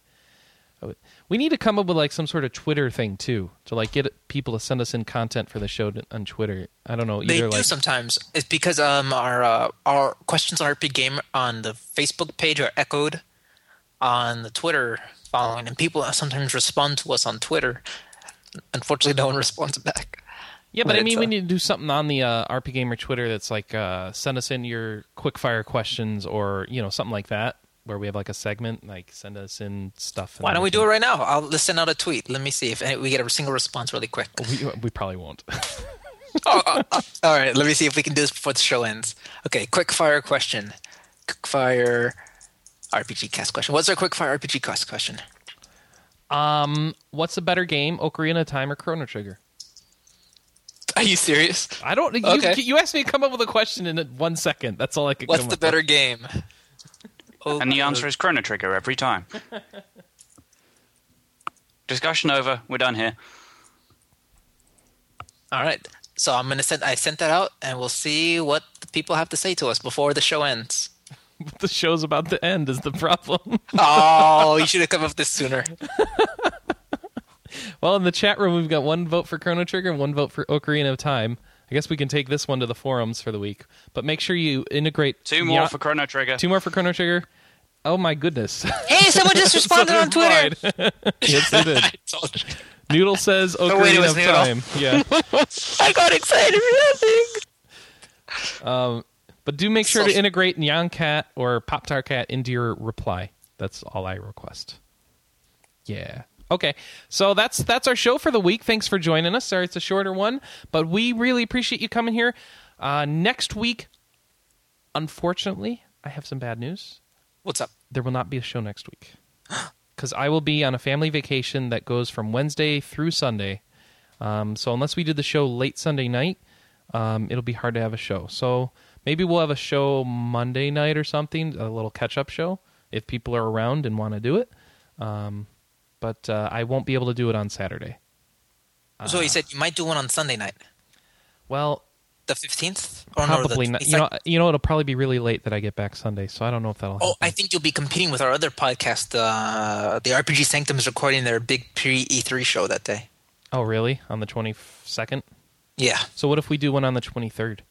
We need to come up with like some sort of Twitter thing too, to like get people to send us in content for the show on Twitter. I don't know. They Either do like sometimes. It's because um our uh, our questions on RP Game on the Facebook page are echoed on the Twitter following, and people sometimes respond to us on Twitter. Unfortunately, no one responds back. Yeah, but I mean, it's, we uh, need to do something on the uh, RPGamer Twitter that's like uh, send us in your quick fire questions or you know something like that, where we have like a segment like send us in stuff. Why don't we do it right now? I'll let's send out a tweet. Let me see if any, we get a single response really quick. We, we probably won't. oh, oh, oh, all right, let me see if we can do this before the show ends. Okay, quick fire question. Quick fire RPG cast question. What's our quick fire RPG cast question? um, what's a better game, Ocarina of Time or Chrono Trigger? Are you serious? I don't. You, Okay. you asked me to come up with a question in one second. That's all I could. What's the better With. game? Oh, And the answer is Chrono Trigger every time. Discussion over. We're done here. All right. So I'm gonna send. I sent that out, and we'll see what the people have to say to us before the show ends. The show's about to end. Is the problem? Oh, you should have come up with this sooner. well, in the chat room, we've got one vote for Chrono Trigger and one vote for Ocarina of Time. I guess we can take this one to the forums for the week, but make sure you integrate Two more Ya- for Chrono Trigger. Two more for Chrono Trigger. Oh my goodness! Hey, someone just responded on Twitter. Twitter. yes, they did. Noodle says Ocarina wait, it of Noodle. Time. Yeah, I got excited for nothing. Um, but do make sure to integrate Nyan Cat or Pop Tart Cat into your reply. That's all I request. Yeah. Okay. So that's that's our show for the week. Thanks for joining us. Sorry it's a shorter one, but we really appreciate you coming here. Uh, next week, unfortunately, I have some bad news. What's up? there will not be a show next week because I will be on a family vacation that goes from Wednesday through Sunday. Um, so unless we did the show late Sunday night, um, it'll be hard to have a show. So maybe we'll have a show Monday night or something, a little catch-up show if people are around and want to do it. Um, but uh, I won't be able to do it on Saturday. so you said you might do one on Sunday night, Well, the fifteenth, no, probably the not. You know, you know, it'll probably be really late that I get back Sunday, so I don't know if that'll. Oh, happen. I think you'll be competing with our other podcast. Uh, the RPG Sanctum is recording their big pre E3 show that day. oh, really? On the twenty second? Yeah, So what if we do one on the twenty third?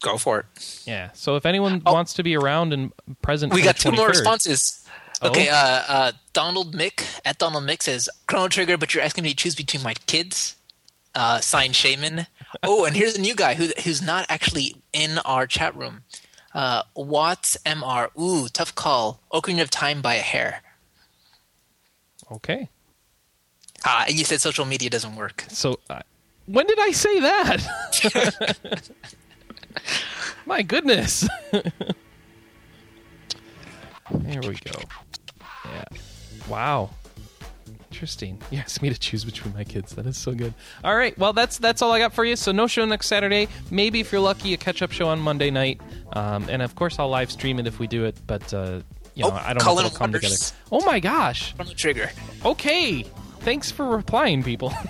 go for it. Yeah. So if anyone Oh. wants to be around and present, We got two more 23rd responses. Oh. Okay, uh, uh, Donald Mick at Donald Mick says Chrono Trigger, but you're asking me to choose between my kids. Uh, signed Shaman. Oh, and here's a new guy who who's not actually in our chat room. Uh, Watts Mr. Ooh, tough call. Ocarina of Time by a hair. Okay. Ah, and you said social media doesn't work. So uh, when did I say that? My goodness. there we go. Yeah. Wow. Interesting. You asked me to choose between my kids. That is so good. All right. Well, that's that's all I got for you. So no show next Saturday. Maybe if you're lucky, a catch-up show on Monday night. Um, and of course, I'll live stream it if we do it. But uh, you know, Oh, I don't know if it'll come together. Oh my gosh. Chrono Trigger. Okay. Thanks for replying, people.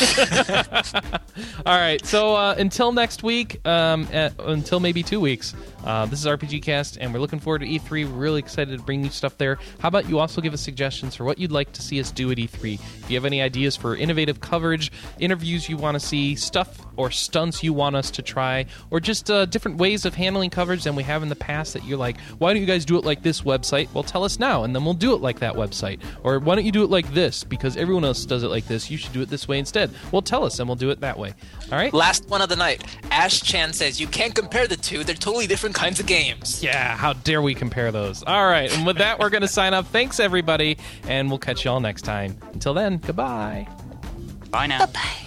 All right. So uh, until next week, um, uh, until maybe two weeks, uh, this is RPG Cast, and we're looking forward to E3. We're really excited to bring you stuff there. How about you also give us suggestions for what you'd like to see us do at E3? If you have any ideas for innovative coverage, interviews you want to see, stuff or stunts you want us to try, or just uh, different ways of handling coverage than we have in the past that you're like, why don't you guys do it like this website? Well, tell us now, and then we'll do it like that website. Or why don't you do it like this? Because everyone else does it like this. You should do it this way instead. Well, tell us, and we'll do it that way. All right? Last one of the night. Ash Chan says you can't compare the two. They're totally different kinds of games. Yeah, how dare we compare those? All right, and with that, we're going to sign up. Thanks, everybody, and we'll catch you all next time. Until then, goodbye. Bye now. Bye.